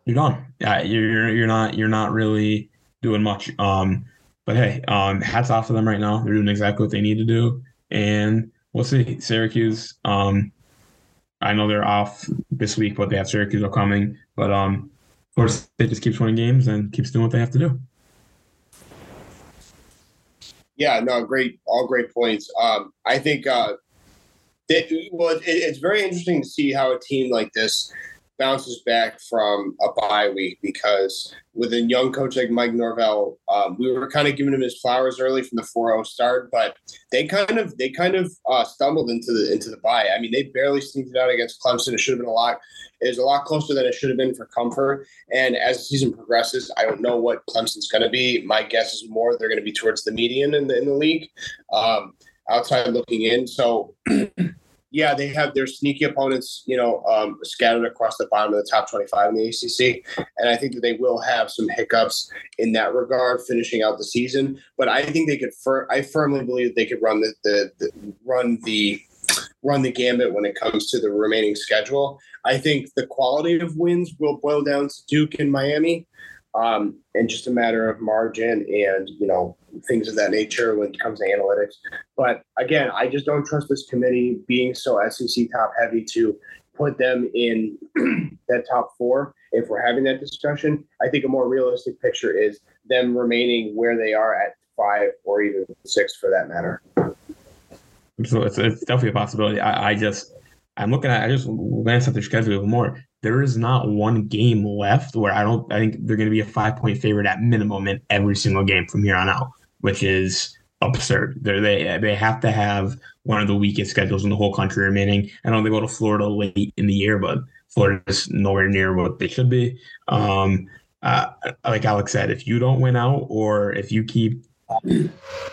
You're done. Yeah, you're you're not you're not really doing much. Um, but hey, um, hats off to them right now. They're doing exactly what they need to do, and we'll see. Syracuse. Um, I know they're off this week, but they have Syracuse coming. But um, of course, they just keeps winning games and keeps doing what they have to do. Yeah, no, great, all great points. Um, I think, uh, well, it, it's very interesting to see how a team like this bounces back from a bye week because with a young coach like Mike Norvell, um, we were kind of giving him his flowers early from the 4-0 start, but they kind of they kind of uh, stumbled into the into the bye. I mean, they barely sneaked it out against Clemson. It should have been a lot. It was a lot closer than it should have been for comfort. And as the season progresses, I don't know what Clemson's going to be. My guess is more they're going to be towards the median in the in the league. Um, outside looking in, so. yeah, they have their sneaky opponents, you know, um, scattered across the bottom of the top 25 in the ACC. And I think that they will have some hiccups in that regard finishing out the season. But I think they could, fir- I firmly believe they could run the, the, the run the, run the gambit when it comes to the remaining schedule. I think the quality of wins will boil down to Duke and Miami um, and just a matter of margin and you know things of that nature when it comes to analytics. But again, I just don't trust this committee being so SEC top heavy to put them in that top four. If we're having that discussion, I think a more realistic picture is them remaining where they are at five or even six for that matter. So it's, it's definitely a possibility. I, I just I'm looking at I just glanced at their schedule more there is not one game left where I don't I think they're going to be a five point favorite at minimum in every single game from here on out, which is absurd. They're, they they have to have one of the weakest schedules in the whole country remaining. I know they go to Florida late in the year, but Florida is nowhere near what they should be. Um, uh, like Alex said, if you don't win out or if you keep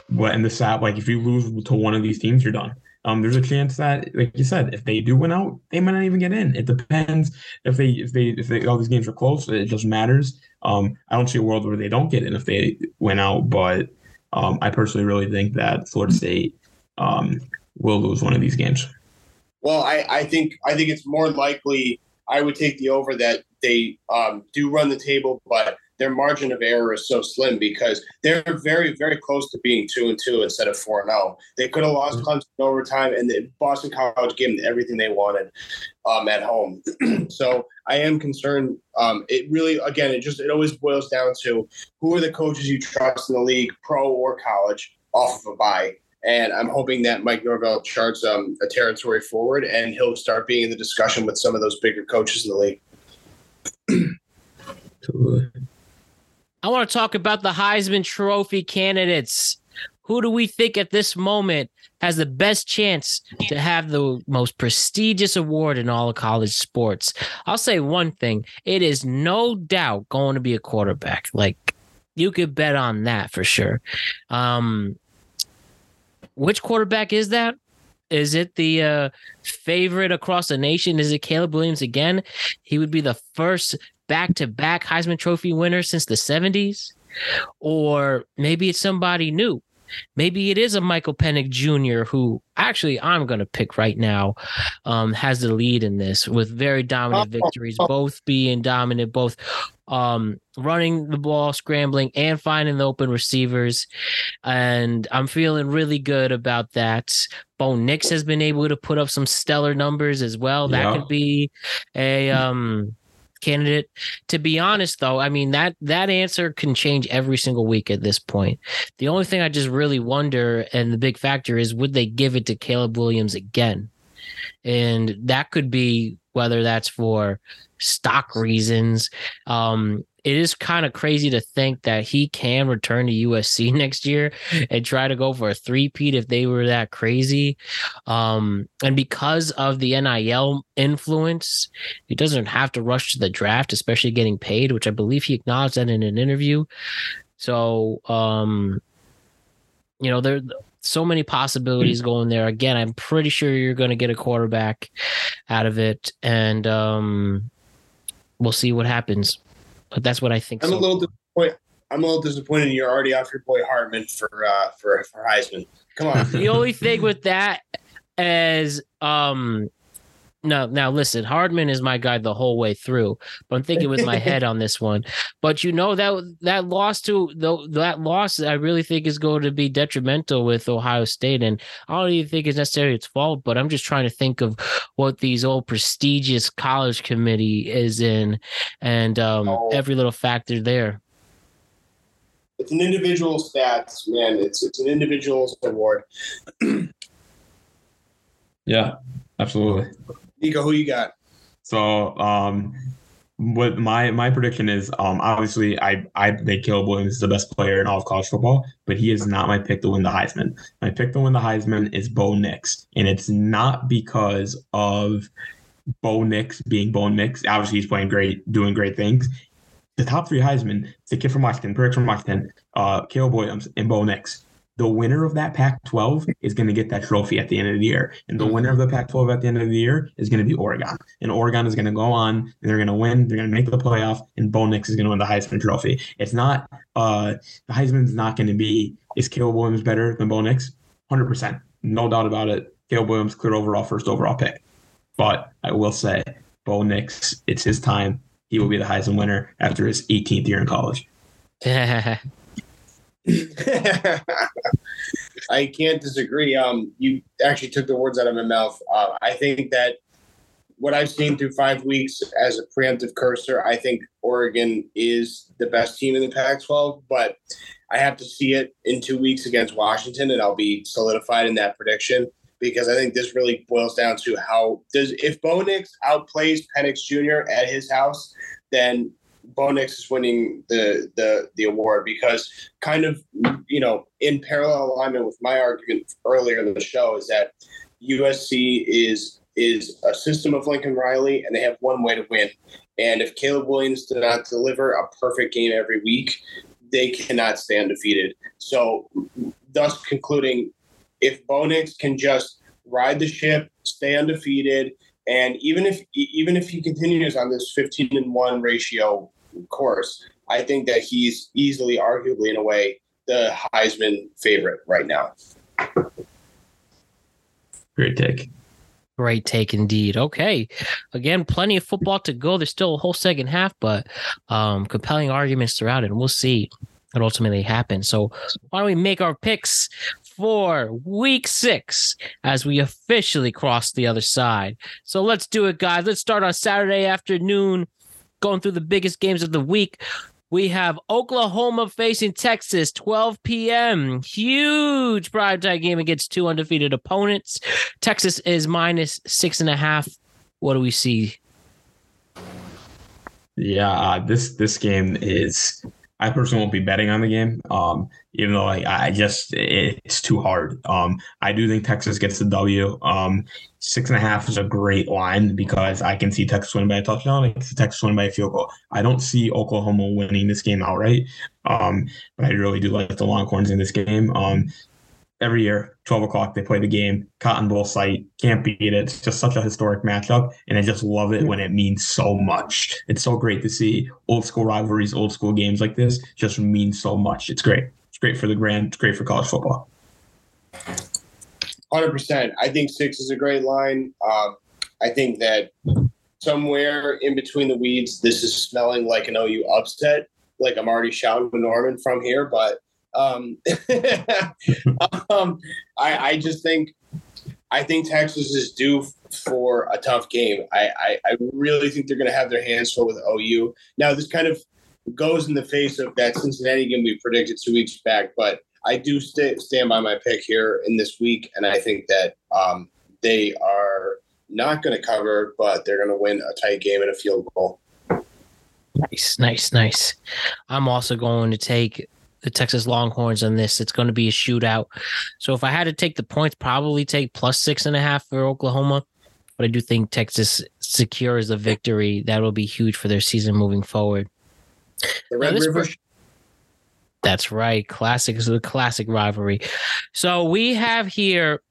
what in the sap, like if you lose to one of these teams, you're done. Um, there's a chance that, like you said, if they do win out, they might not even get in. It depends if they if they if they, all these games are close. It just matters. Um, I don't see a world where they don't get in if they win out, but um, I personally really think that Florida State um, will lose one of these games. Well, I, I think I think it's more likely. I would take the over that they um, do run the table, but their margin of error is so slim because they're very, very close to being two and two instead of four and zero. Oh. They could have lost. Clemson overtime, and the Boston College gave them everything they wanted um, at home. so I am concerned. Um, it really, again, it just it always boils down to who are the coaches you trust in the league, pro or college, off of a bye. And I'm hoping that Mike Norvell charts um, a territory forward, and he'll start being in the discussion with some of those bigger coaches in the league. I want to talk about the Heisman Trophy candidates. Who do we think at this moment has the best chance to have the most prestigious award in all of college sports? I'll say one thing it is no doubt going to be a quarterback. Like, you could bet on that for sure. Um, which quarterback is that? Is it the uh, favorite across the nation? Is it Caleb Williams again? He would be the first back to back Heisman Trophy winner since the 70s? Or maybe it's somebody new. Maybe it is a Michael Penix Jr., who actually I'm going to pick right now, um, has the lead in this with very dominant victories, both being dominant, both um, running the ball, scrambling, and finding the open receivers. And I'm feeling really good about that. Bo Nix has been able to put up some stellar numbers as well. That yeah. could be a um candidate. To be honest, though, I mean that that answer can change every single week at this point. The only thing I just really wonder, and the big factor is, would they give it to Caleb Williams again? And that could be whether that's for stock reasons, um, it is kind of crazy to think that he can return to USC next year and try to go for a three-peat if they were that crazy. Um, and because of the NIL influence, he doesn't have to rush to the draft, especially getting paid, which I believe he acknowledged that in an interview. So, um, you know, there so many possibilities going there. Again, I'm pretty sure you're going to get a quarterback out of it, and um, we'll see what happens. But that's what I think. I'm so. a little disappointed. I'm a little disappointed. You're already off your boy Hartman for uh, for for Heisman. Come on. the only thing with that is um no, now listen, Hartman is my guy the whole way through. But I'm thinking with my head on this one. But you know that that loss to the, that loss, I really think is going to be detrimental with Ohio State, and I don't even think it's necessarily its fault. But I'm just trying to think of what these old prestigious college committee is in, and um, oh. every little factor there. It's an individual stats, man. It's it's an individual's award. yeah, absolutely. Nico, who you got? So um, what my my prediction is um obviously I I think Caleb Williams is the best player in all of college football, but he is not my pick to win the Heisman. My pick to win the Heisman is Bo Nix, and it's not because of Bo Nix being Bo Nix. Obviously, he's playing great, doing great things. The top three Heisman, the kid from Washington, Perks from Washington, uh, Caleb Williams, and Bo Nix the winner of that Pac 12 is going to get that trophy at the end of the year. And the winner of the Pac 12 at the end of the year is going to be Oregon. And Oregon is going to go on and they're going to win. They're going to make the playoff. And Bo Nix is going to win the Heisman Trophy. It's not, uh, the Heisman's not going to be, is Caleb Williams better than Bo Nix? 100%. No doubt about it. Caleb Williams, clear overall, first overall pick. But I will say, Bo Nix, it's his time. He will be the Heisman winner after his 18th year in college. I can't disagree. Um, you actually took the words out of my mouth. Uh, I think that what I've seen through five weeks as a preemptive cursor, I think Oregon is the best team in the Pac-12, but I have to see it in two weeks against Washington, and I'll be solidified in that prediction because I think this really boils down to how does if Bo Nix outplays Penix Jr. at his house, then Bo Nix is winning the the the award because kind of you know in parallel alignment with my argument earlier in the show is that USC is is a system of Lincoln Riley and they have one way to win. And if Caleb Williams did not deliver a perfect game every week, they cannot stay undefeated. So, thus concluding, if Bo Nix can just ride the ship, stay undefeated, and even if even if he continues on this 15 and 1 ratio course, I think that he's easily, arguably, in a way, the Heisman favorite right now. Great take. Great take indeed. Okay. Again, plenty of football to go. There's still a whole second half, but um, compelling arguments throughout it. And we'll see what ultimately happens. So why don't we make our picks for week six as we officially cross the other side? So let's do it, guys. Let's start on Saturday afternoon going through the biggest games of the week. We have Oklahoma facing Texas, 12 p.m. Huge primetime game against two undefeated opponents. Texas is minus six and a half. What do we see? Yeah, uh, this this game is I personally won't be betting on the game, um, even though I, I just it's too hard. Um, I do think Texas gets the W. Um, six and a half is a great line because I can see Texas winning by a touchdown. I can see Texas winning by a field goal. I don't see Oklahoma winning this game outright, um, but I really do like the Longhorns in this game. Every year, 12 o'clock, they play the game. Cotton Bowl site, can't beat it. It's just such a historic matchup. And I just love it when it means so much. It's so great to see old school rivalries, old school games like this just mean so much. It's great. It's great for the grand, it's great for college football. 100%. I think six is a great line. Um, I think that somewhere in between the weeds, this is smelling like an OU upset. Like I'm already shouting to Norman from here, but um, um, I, I just think I think Texas is due for a tough game. I, I, I really think they're going to have their hands full with OU. Now, this kind of goes in the face of that Cincinnati game we predicted two weeks back, but I do stay, stand by my pick here in this week, and I think that um, they are not going to cover, but they're going to win a tight game and a field goal. Nice, nice, nice. I'm also going to take the Texas Longhorns on this. It's going to be a shootout. So if I had to take the points, probably take plus six and a half for Oklahoma. But I do think Texas secures a victory. That will be huge for their season moving forward. The Red River. First, that's right. Classic is a classic rivalry. So we have here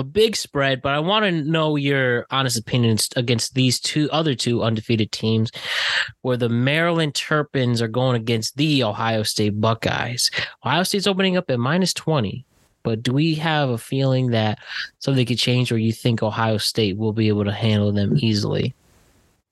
a big spread, but I want to know your honest opinions against these two other two undefeated teams, where the Maryland Terrapins are going against the Ohio State Buckeyes. Ohio State's opening up at minus 20, but do we have a feeling that something could change, or you think Ohio State will be able to handle them easily?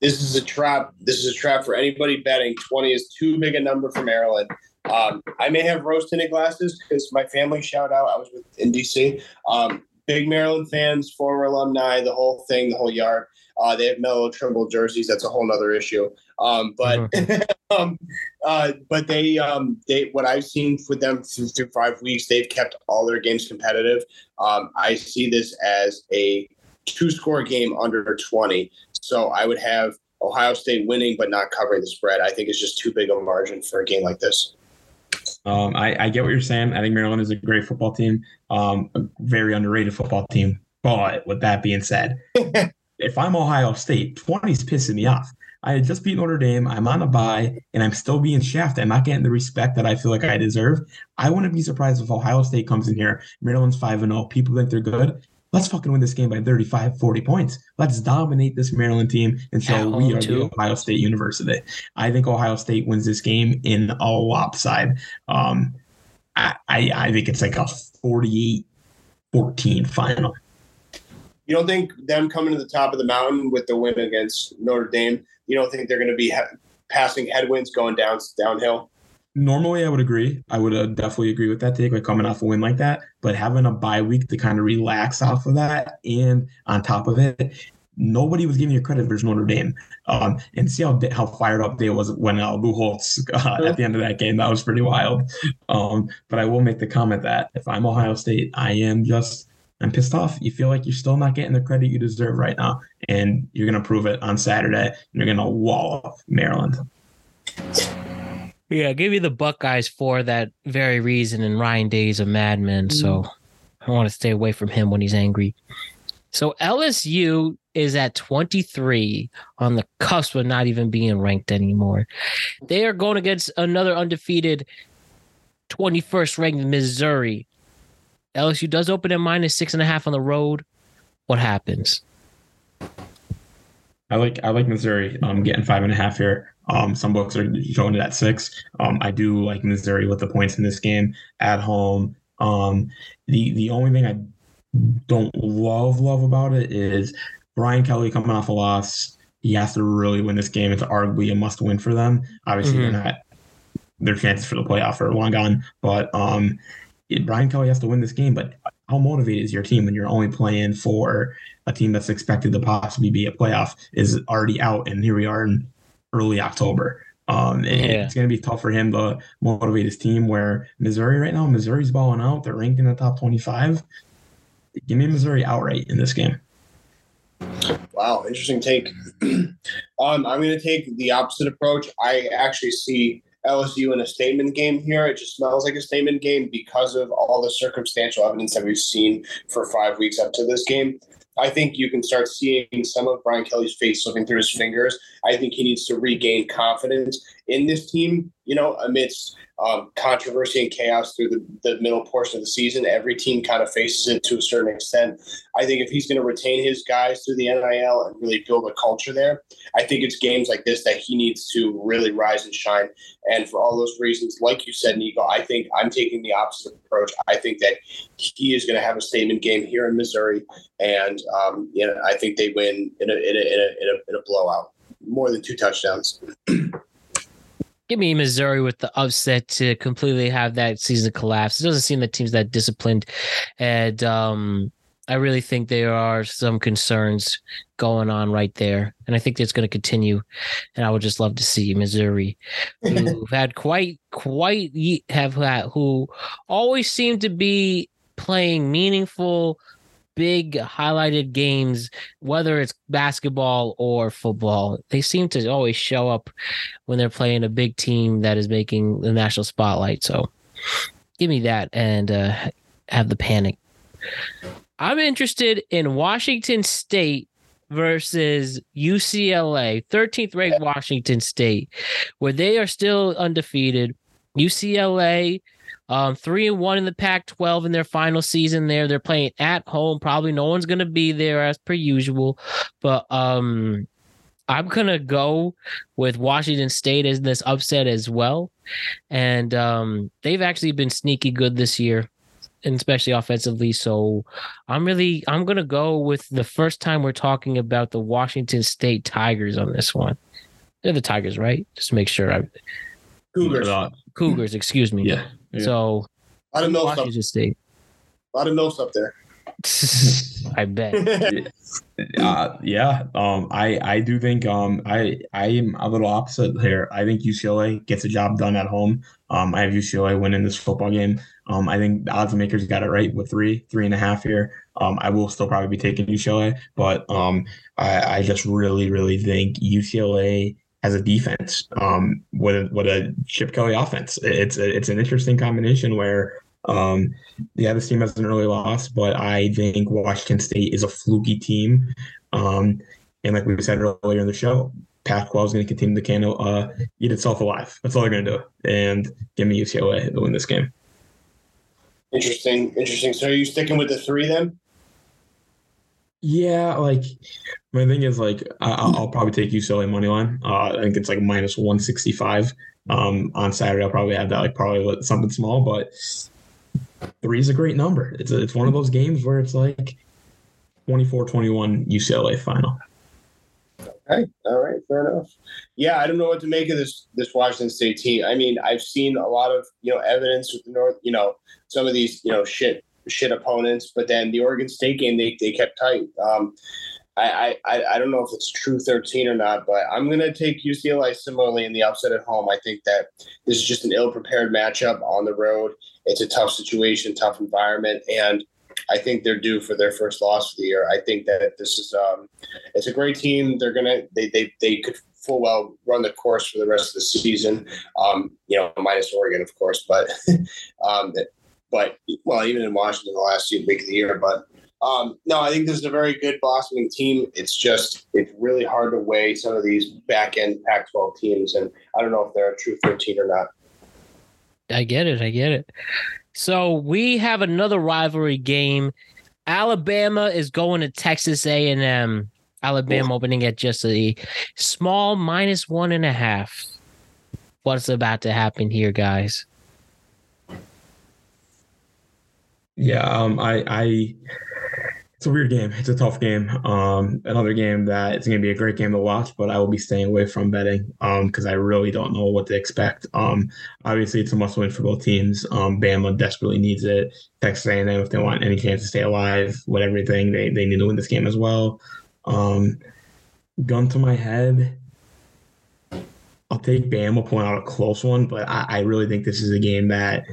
This is a trap. This is a trap for anybody betting. 20 is too big a number for Maryland. Um, I may have rose tinted glasses because my family shout out. I was with in DC. Um, big Maryland fans, former alumni, the whole thing, the whole yard. Uh, they have Melo Trimble jerseys. That's a whole other issue. Um, but mm-hmm. um, uh, but they um, they what I've seen with them through, through five weeks, they've kept all their games competitive. Um, I see this as a two score game under 20. So I would have Ohio State winning but not covering the spread. I think it's just too big of a margin for a game like this. Um, I, I get what you're saying. I think Maryland is a great football team, um, a very underrated football team. But with that being said, if I'm Ohio State, 20 is pissing me off. I had just beat Notre Dame. I'm on a bye, and I'm still being shafted. I'm not getting the respect that I feel like I deserve. I wouldn't be surprised if Ohio State comes in here. Maryland's 5 and 0. People think they're good. Let's fucking win this game by 35, 40 points. Let's dominate this Maryland team and show At we home, are too. the Ohio State University. I think Ohio State wins this game in a lopside. Um, I, I, I think it's like a 48 14 final. You don't think them coming to the top of the mountain with the win against Notre Dame, you don't think they're going to be he- passing headwinds going down downhill? Normally, I would agree. I would uh, definitely agree with that take, like coming off a win like that. But having a bye week to kind of relax off of that, and on top of it, nobody was giving you credit versus Notre Dame. Um, and see how how fired up they was when uh, Lou Holtz uh, at the end of that game. That was pretty wild. Um, but I will make the comment that if I'm Ohio State, I am just I'm pissed off. You feel like you're still not getting the credit you deserve right now, and you're gonna prove it on Saturday. And you're gonna wall up Maryland. Yeah, give you the Buckeyes for that very reason. And Ryan Day's a madman, so I want to stay away from him when he's angry. So LSU is at 23 on the cusp of not even being ranked anymore. They are going against another undefeated 21st ranked Missouri. LSU does open at minus six and a half on the road. What happens? I like I like Missouri um, getting five and a half here. Um, some books are showing it at six. Um, I do like Missouri with the points in this game at home. Um, the the only thing I don't love love about it is Brian Kelly coming off a loss. He has to really win this game. It's arguably a must win for them. Obviously, Mhm. they're not their chances for the playoff are long gone. But um, it- Brian Kelly has to win this game. But how motivated is your team when you're only playing for a team that's expected to possibly be a playoff is already out, and here we are in early October. Um, and Yeah. it's going to be tough for him to motivate his team. Where Missouri right now, Missouri's balling out. They're ranked in the top 25. Give me Missouri outright in this game. Wow, interesting take. um, I'm going to take the opposite approach. I actually see LSU in a statement game here. It just smells like a statement game because of all the circumstantial evidence that we've seen for five weeks up to this game. I think you can start seeing some of Brian Kelly's face slipping through his fingers. I think he needs to regain confidence in this team, you know, amidst um, controversy and chaos through the, the middle portion of the season. Every team kind of faces it to a certain extent. I think if he's going to retain his guys through the NIL and really build a culture there, I think it's games like this that he needs to really rise and shine. And for all those reasons, like you said, Nico, I think I'm taking the opposite approach. I think that he is going to have a statement game here in Missouri, and um, you know, I think they win in a in a, in a, in a, in a blowout, more than two touchdowns. Give me Missouri with the upset to completely have that season collapse. It doesn't seem the team's that disciplined, and um, I really think there are some concerns going on right there, and I think it's going to continue. And I would just love to see Missouri, who've had quite quite have had who always seem to be playing meaningful, big highlighted games, whether it's basketball or football. They seem to always show up when they're playing a big team that is making the national spotlight. So give me that and uh, have the panic. I'm interested in Washington State versus UCLA, 13th ranked Washington State, where they are still undefeated. UCLA, um, three and one in the Pac 12 in their final season there. They're playing at home. Probably no one's going to be there as per usual. But um, I'm going to go with Washington State as this upset as well. And um, they've actually been sneaky good this year, and especially offensively. So I'm really I'm gonna go with the first time we're talking about the Washington State Tigers on this one. They're the Tigers, right? Just to make sure. I, Cougars, Cougars, excuse me. yeah. Yeah. So lot of milfs up, Washington State. a lot of milfs up there. I bet. uh, yeah, um, I I do think um, I I am a little opposite here. I think UCLA gets the job done at home. Um, I have UCLA winning this football game. Um, I think the odds makers got it right with three, three and a half here. Um, I will still probably be taking UCLA, but um, I, I just really, really think UCLA has a defense um, with a, a Chip Kelly offense. It's a, it's an interesting combination where um, yeah, this team has an early loss, but I think Washington State is a fluky team. Um, and like we said earlier in the show, Pac-12 is going to continue to can uh, eat itself alive. That's all they're going to do, and give me UCLA to win this game. Interesting, interesting. So are you sticking with the three then? Yeah, like my thing is like I, I'll probably take UCLA money line. Uh, I think it's like minus one sixty five. Um, on Saturday I'll probably have that like probably something small, but three is a great number. It's a, it's one of those games where it's like 24-21 UCLA final. Okay, all right, fair enough. Yeah, I don't know what to make of this this Washington State team. I mean, I've seen a lot of you know evidence with the North, you know, some of these you know shit shit opponents, but then the Oregon State game they they kept tight. Um, I, I, I don't know if it's true 13 or not, but I'm going to take UCLA similarly in the upset at home. I think that this is just an ill prepared matchup on the road. It's a tough situation, tough environment, and I think they're due for their first loss of the year. I think that this is um, it's a great team. They're gonna they they they could full well run the course for the rest of the season. Um, you know, minus Oregon, of course, but um, but well, even in Washington the last week of the year, but um, no, I think this is a very good blossoming team. It's just it's really hard to weigh some of these back end Pac-12 teams, and I don't know if they're a true 13 or not. I get it. I get it. So we have another rivalry game. Alabama is going to Texas A&M. Alabama opening at just a small minus one and a half. What's about to happen here, guys? Yeah, um, I, I, it's a weird game. It's a tough game. Um, another game that it's going to be a great game to watch, but I will be staying away from betting, um, because I really don't know what to expect. Um, obviously it's a must win for both teams. Um, Bama desperately needs it. Texas A&M, if they want any chance to stay alive with everything, they they need to win this game as well. Um, gun to my head. I'll take Bama point out a close one, but I, I really think this is a game that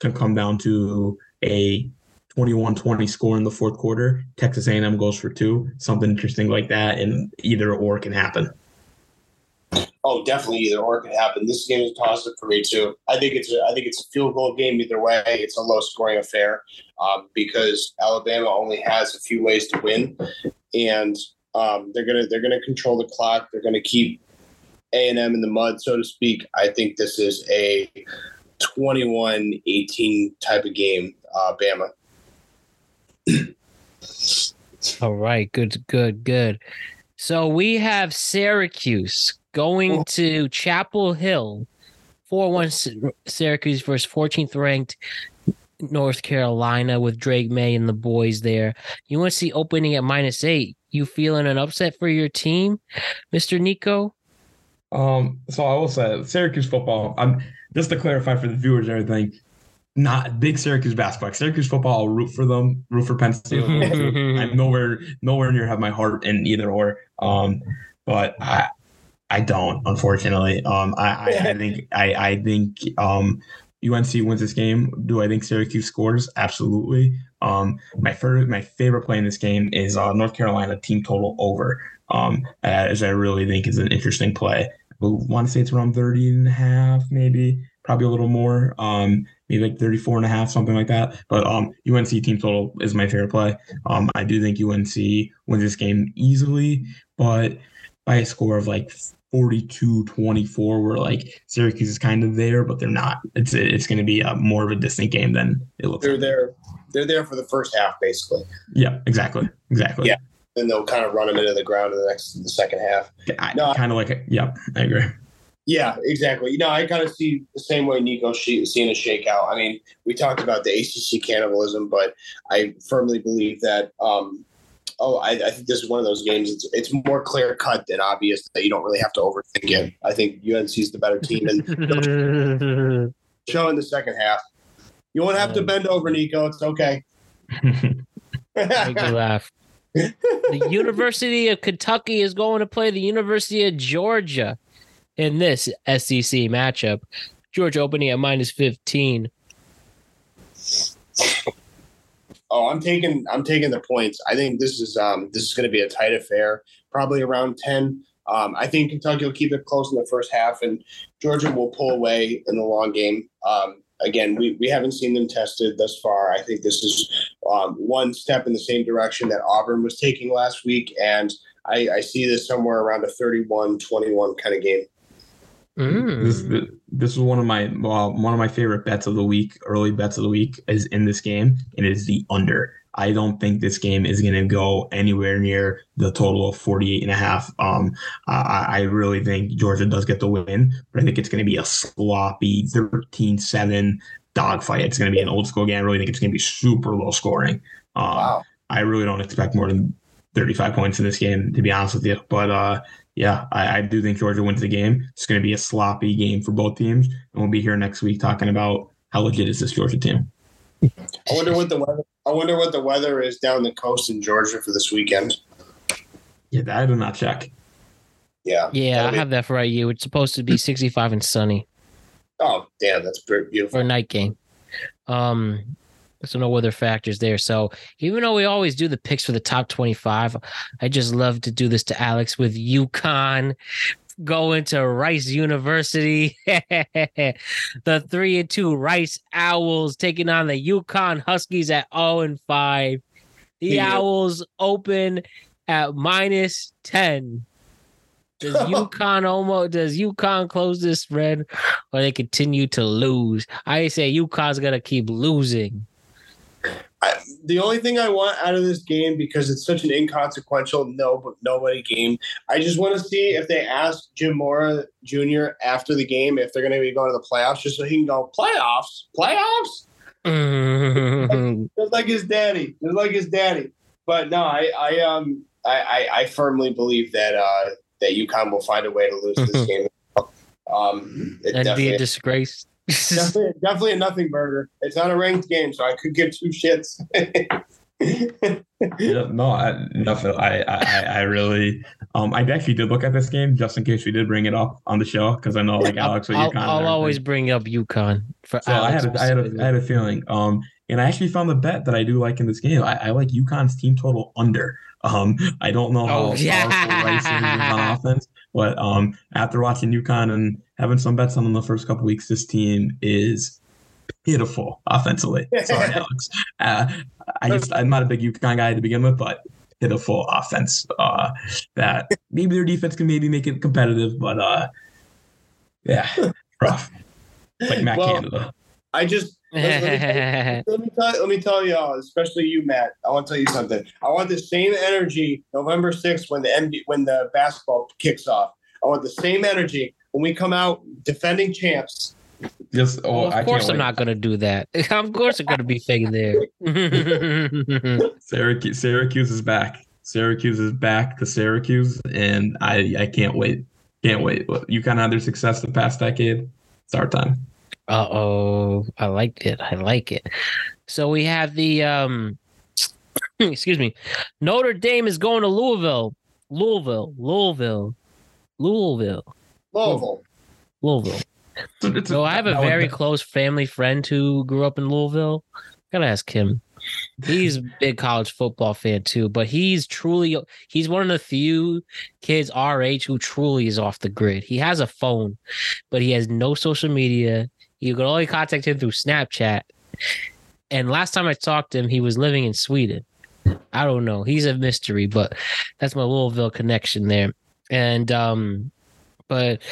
can come down to a 21-20 score in the fourth quarter. Texas A&M goes for two, something interesting like that, and either or can happen. Oh, definitely either or can happen. This game is up for me too. I think it's a, I think it's a field goal game either way. It's a low scoring affair um, because Alabama only has a few ways to win, and um, they're gonna they're gonna control the clock. They're gonna keep A and M in the mud, so to speak. I think this is a 21-18 type of game, uh, Bama. All right, good, good, good. So we have Syracuse going to Chapel Hill, four one Syracuse versus fourteenth ranked North Carolina with Drake Maye and the boys there. You want to see opening at minus eight. You feeling an upset for your team, Mister Nico? Um, so I will say Syracuse football. I'm just to clarify for the viewers and everything. Not big Syracuse basketball. Syracuse football, I'll root for them, root for Penn State. I'm nowhere, nowhere near have my heart in either or. Um, but I, I don't, unfortunately. Um, I, I, I think, I, I think, um, UNC wins this game. Do I think Syracuse scores? Absolutely. Um, my favorite, my favorite play in this game is uh, North Carolina team total over. Um, as I really think is an interesting play. I want to say it's around 30 and a half, maybe, probably a little more. Um, maybe like 34 and a half, something like that. But um, UNC team total is my favorite play. Um, I do think UNC wins this game easily, but by a score of like 42 24 where like Syracuse is kind of there but they're not it's it's going to be a more of a distant game than it looks They're like. there. They're there for the first half, basically. yeah exactly exactly Yeah. Then they'll kind of run them into the ground in the next the second half. I, No, kind of like yeah I agree Yeah, exactly. You know, I kind of see the same way Nico she, seeing a shakeout. I mean, we talked about the ACC cannibalism, but I firmly believe that. Um, oh, I, I think this is one of those games. It's it's more clear cut than obvious that you don't really have to overthink it. I think UNC is the better team and show in the second half. You won't have to bend over, Nico. It's okay. Make me laugh. The University of Kentucky is going to play the University of Georgia in this SEC matchup. Georgia opening at minus 15. Oh, I'm taking I'm taking the points. I think this is um this is going to be a tight affair, probably around ten. Um, I think Kentucky will keep it close in the first half, and Georgia will pull away in the long game. Um, again, we, we haven't seen them tested thus far. I think this is um, one step in the same direction that Auburn was taking last week, and I, I see this somewhere around a 31-21 kind of game. This Mm. this is one of my well, one of my favorite bets of the week. Early bets of the week is in this game, and it is the under. I don't think this game is going to go anywhere near the total of 48 and a half. Um, I, I really think Georgia does get the win, but I think it's going to be a sloppy 13-7 dogfight. It's going to be an old school game. I really think it's going to be super low scoring. Um, Wow. I really don't expect more than 35 points in this game, to be honest with you. But uh, yeah, I, I do think Georgia wins the game. It's going to be a sloppy game for both teams, and we'll be here next week talking about how legit is this Georgia team. I wonder what the weather. I wonder what the weather is down the coast in Georgia for this weekend. Yeah, that I do not check. Yeah. Yeah, I be- have that for right you. It's supposed to be 65 and sunny Oh, damn, that's pretty for a night game. Um, so no weather factors there. So even though we always do the picks for the top 25, I just love to do this to Alex with UConn going to Rice University. the three and two Rice Owls taking on the UConn Huskies at 0 and 5. The Yeah. Owls open at minus 10. Does UConn almost does UConn close this spread or they continue to lose? I say UConn's gonna keep losing. I, the only thing I want out of this game because it's such an inconsequential no but nobody game. I just want to see if they ask Jim Mora Jr. after the game if they're going to be going to the playoffs, just so he can go playoffs, playoffs, Mhm. just like his daddy, just like his daddy. But no, I, I um, I, I, I firmly believe that uh, that UConn will find a way to lose this game. Um, That'd be a disgrace. Definitely, definitely a nothing burger. It's not a ranked game, so I could give two shits. Yeah, no, I, nothing. I, I, I really, um, I actually did look at this game just in case we did bring it up on the show because I know like Alex with I'll, UConn. and I'll always bring up UConn for So I had, a, I had, a. I had a feeling. Um, and I actually found the bet that I do like in this game. I, I like UConn's team total under. Um, I don't know how Oh, powerful yeah. Rice is on offense, but um, after watching UConn and having some bets on them the first couple weeks, this team is pitiful offensively. Sorry, Alex. Uh, I just I'm not a big UConn guy to begin with, but pitiful offense. Uh, that maybe their defense can maybe make it competitive, but uh, yeah, rough. It's like Matt Well, Canada. I just let, let me tell, let me tell let me tell y'all, especially you, Matt. I want to tell you something. I want the same energy November sixth when the NBA, when the basketball kicks off. I want the same energy when we come out defending champs. Yes. oh, Well, I of course, I'm wait. not going to do that. of course, I'm going to be faking there. Syracuse, Syracuse is back. Syracuse is back to Syracuse, and I I can't wait. Can't wait. You kind of had their success the past decade. It's our time. Uh oh, I liked it. I like it. So we have the um, excuse me, Notre Dame is going to Louisville, Louisville, Louisville, Louisville, Louisville. Louisville. So, it's So I have a very close family friend who grew up in Louisville. Gotta ask him. He's a big college football fan too, but he's truly he's one of the few kids our age who truly is off the grid. He has a phone, but he has no social media. You can only contact him through Snapchat. And last time I talked to him, he was living in Sweden. I don't know. He's a mystery, but that's my Louisville connection there. And um, but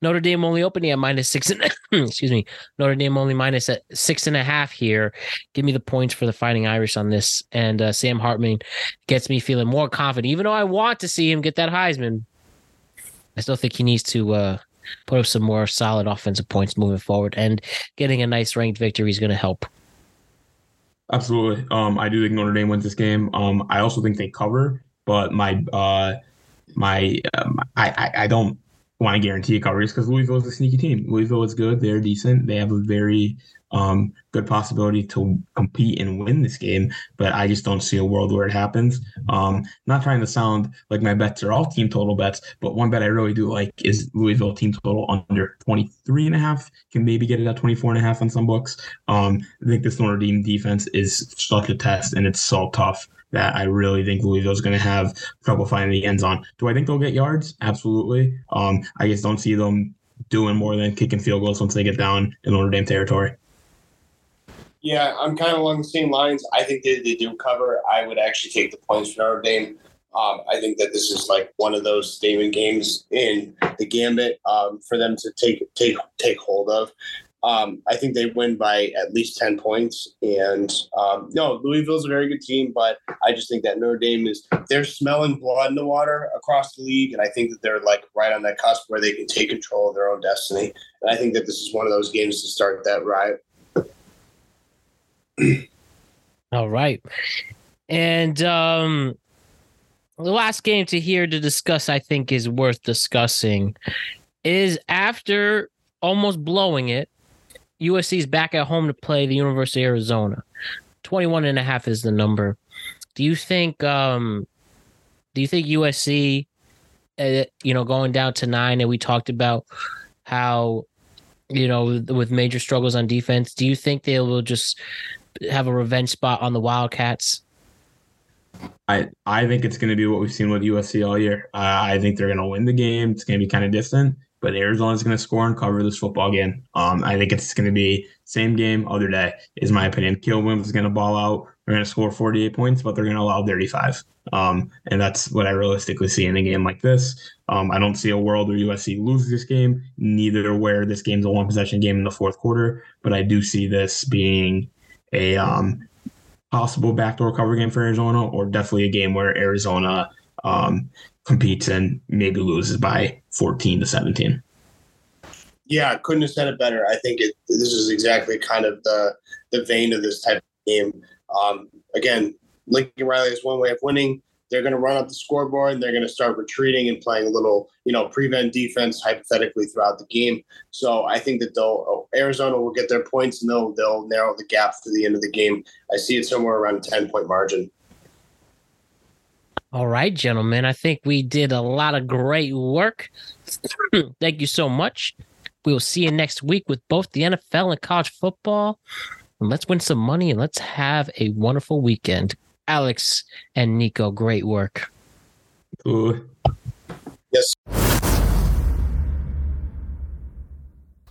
Notre Dame only opening at minus six and excuse me. Notre Dame only minus at six and a half here. Give me the points for the Fighting Irish on this. And uh, Sam Hartman gets me feeling more confident, even though I want to see him get that Heisman. I still think he needs to uh, put up some more solid offensive points moving forward, and getting a nice ranked victory is going to help. Absolutely. Um, I do think Notre Dame wins this game. Um, I also think they cover, but my uh, my um, I, I I don't want to guarantee a coverage because Louisville is a sneaky team. Louisville is good. They're decent. They have a very um, good possibility to compete and win this game, but I just don't see a world where it happens. Um, not trying to sound like my bets are all team total bets, but one bet I really do like is Louisville team total under 23 and a half. Can maybe get it at 24 and a half on some books. Um, I think this Notre Dame defense is such a test and it's so tough that I really think Louisville's going to have trouble finding the end zone. Do I think they'll get yards? Absolutely. Um, I just don't see them doing more than kicking field goals once they get down in Notre Dame territory. Yeah, I'm kind of along the same lines. I think they, they do cover. I would actually take the points for Notre Dame. Um, I think that this is like one of those statement games in the gambit um, for them to take take take hold of. Um, I think they win by at least 10 points. And um, no, Louisville's a very good team, but I just think that Notre Dame is, they're smelling blood in the water across the league. And I think that they're like right on that cusp where they can take control of their own destiny. And I think that this is one of those games to start that right. All right. And um the last game to hear to discuss, I think, is worth discussing, is after almost blowing it, USC is back at home to play the University of Arizona. 21 and a half is the number. Do you think um do you think USC uh, you know going down to 9 and we talked about how you know with major struggles on defense, do you think they will just have a revenge spot on the Wildcats? I I think it's going to be what we've seen with USC all year. Uh, I think they're going to win the game. It's going to be kind of distant, but Arizona's going to score and cover this football game. Um, I think it's going to be same game, other day, is my opinion. Williams is going to ball out. They're going to score 48 points, but they're going to allow 35. Um, and that's what I realistically see in a game like this. Um, I don't see a world where USC loses this game, neither where this game's a one possession game in the fourth quarter, but I do see this being a um, possible backdoor cover game for Arizona, or definitely a game where Arizona um, competes and maybe loses by 14 to 17. Yeah, couldn't have said it better. I think it, this is exactly kind of the the vein of this type of game. Um, again, Lincoln Riley is one way of winning. They're going to run up the scoreboard and they're going to start retreating and playing a little, you know, prevent defense hypothetically throughout the game. So I think that they'll oh, Arizona will get their points and they'll they'll narrow the gap to the end of the game. I see it somewhere around a ten point margin. All right, gentlemen. I think we did a lot of great work. Thank you so much. We will see you next week with both the NFL and college football. And let's win some money and let's have a wonderful weekend. Alex and Nico, great work. Ooh. Yes.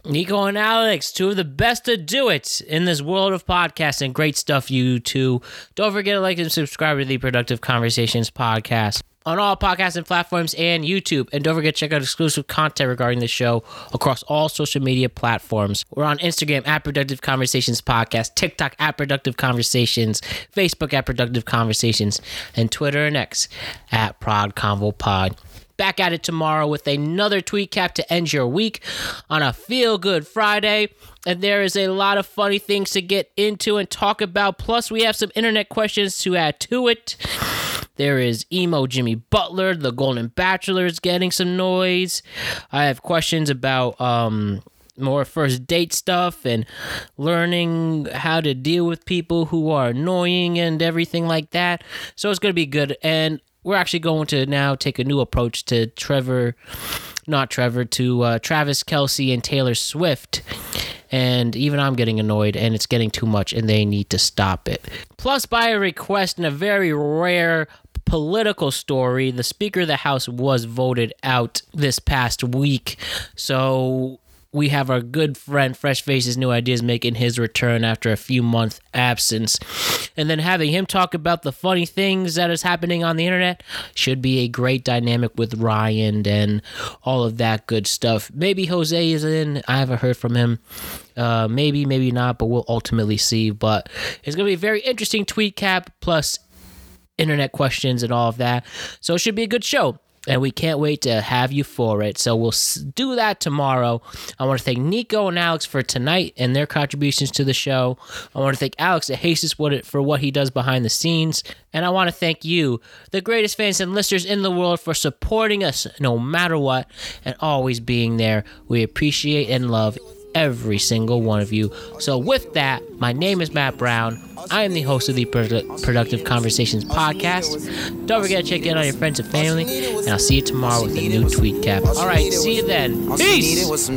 Nico and Alex, two of the best to do it in this world of podcasting. Great stuff, you two. Don't forget to like and subscribe to the Productive Conversations podcast on all podcasting platforms and YouTube. And don't forget to check out exclusive content regarding the show across all social media platforms. We're on Instagram at Productive Conversations Podcast, TikTok at Productive Conversations, Facebook at Productive Conversations, and Twitter and X at Prod Convo Pod back at it tomorrow with another tweet cap to end your week on a feel good Friday. And there is a lot of funny things to get into and talk about. Plus, we have some internet questions to add to it. There is emo Jimmy Butler, the Golden Bachelor is getting some noise. I have questions about um more first date stuff and learning how to deal with people who are annoying and everything like that. So it's going to be good. And we're actually going to now take a new approach to Trevor, not Trevor, to uh, Travis Kelce and Taylor Swift. And even I'm getting annoyed, and it's getting too much, and they need to stop it. Plus, by a request and a very rare political story, the Speaker of the House was voted out this past week. So we have our good friend Fresh Faces New Ideas making his return after a few month absence. And then having him talk about the funny things that is happening on the internet should be a great dynamic with Ryan and all of that good stuff. Maybe Jose is in. I haven't heard from him. Uh, maybe, maybe not, but we'll ultimately see. But it's going to be a very interesting tweet cap plus internet questions and all of that. So it should be a good show and we can't wait to have you for it. So we'll do that tomorrow. I want to thank Nico and Alex for tonight and their contributions to the show. I want to thank Alex at Jesus for what he does behind the scenes. And I want to thank you, the greatest fans and listeners in the world, for supporting us no matter what and always being there. We appreciate and love every single one of you. So, with that, my name is Matt Brown. I am the host of the Produ- Productive Conversations podcast. Don't forget to check in on your friends and family, and I'll see you tomorrow with a new tweet cap. All right, see you then. Peace.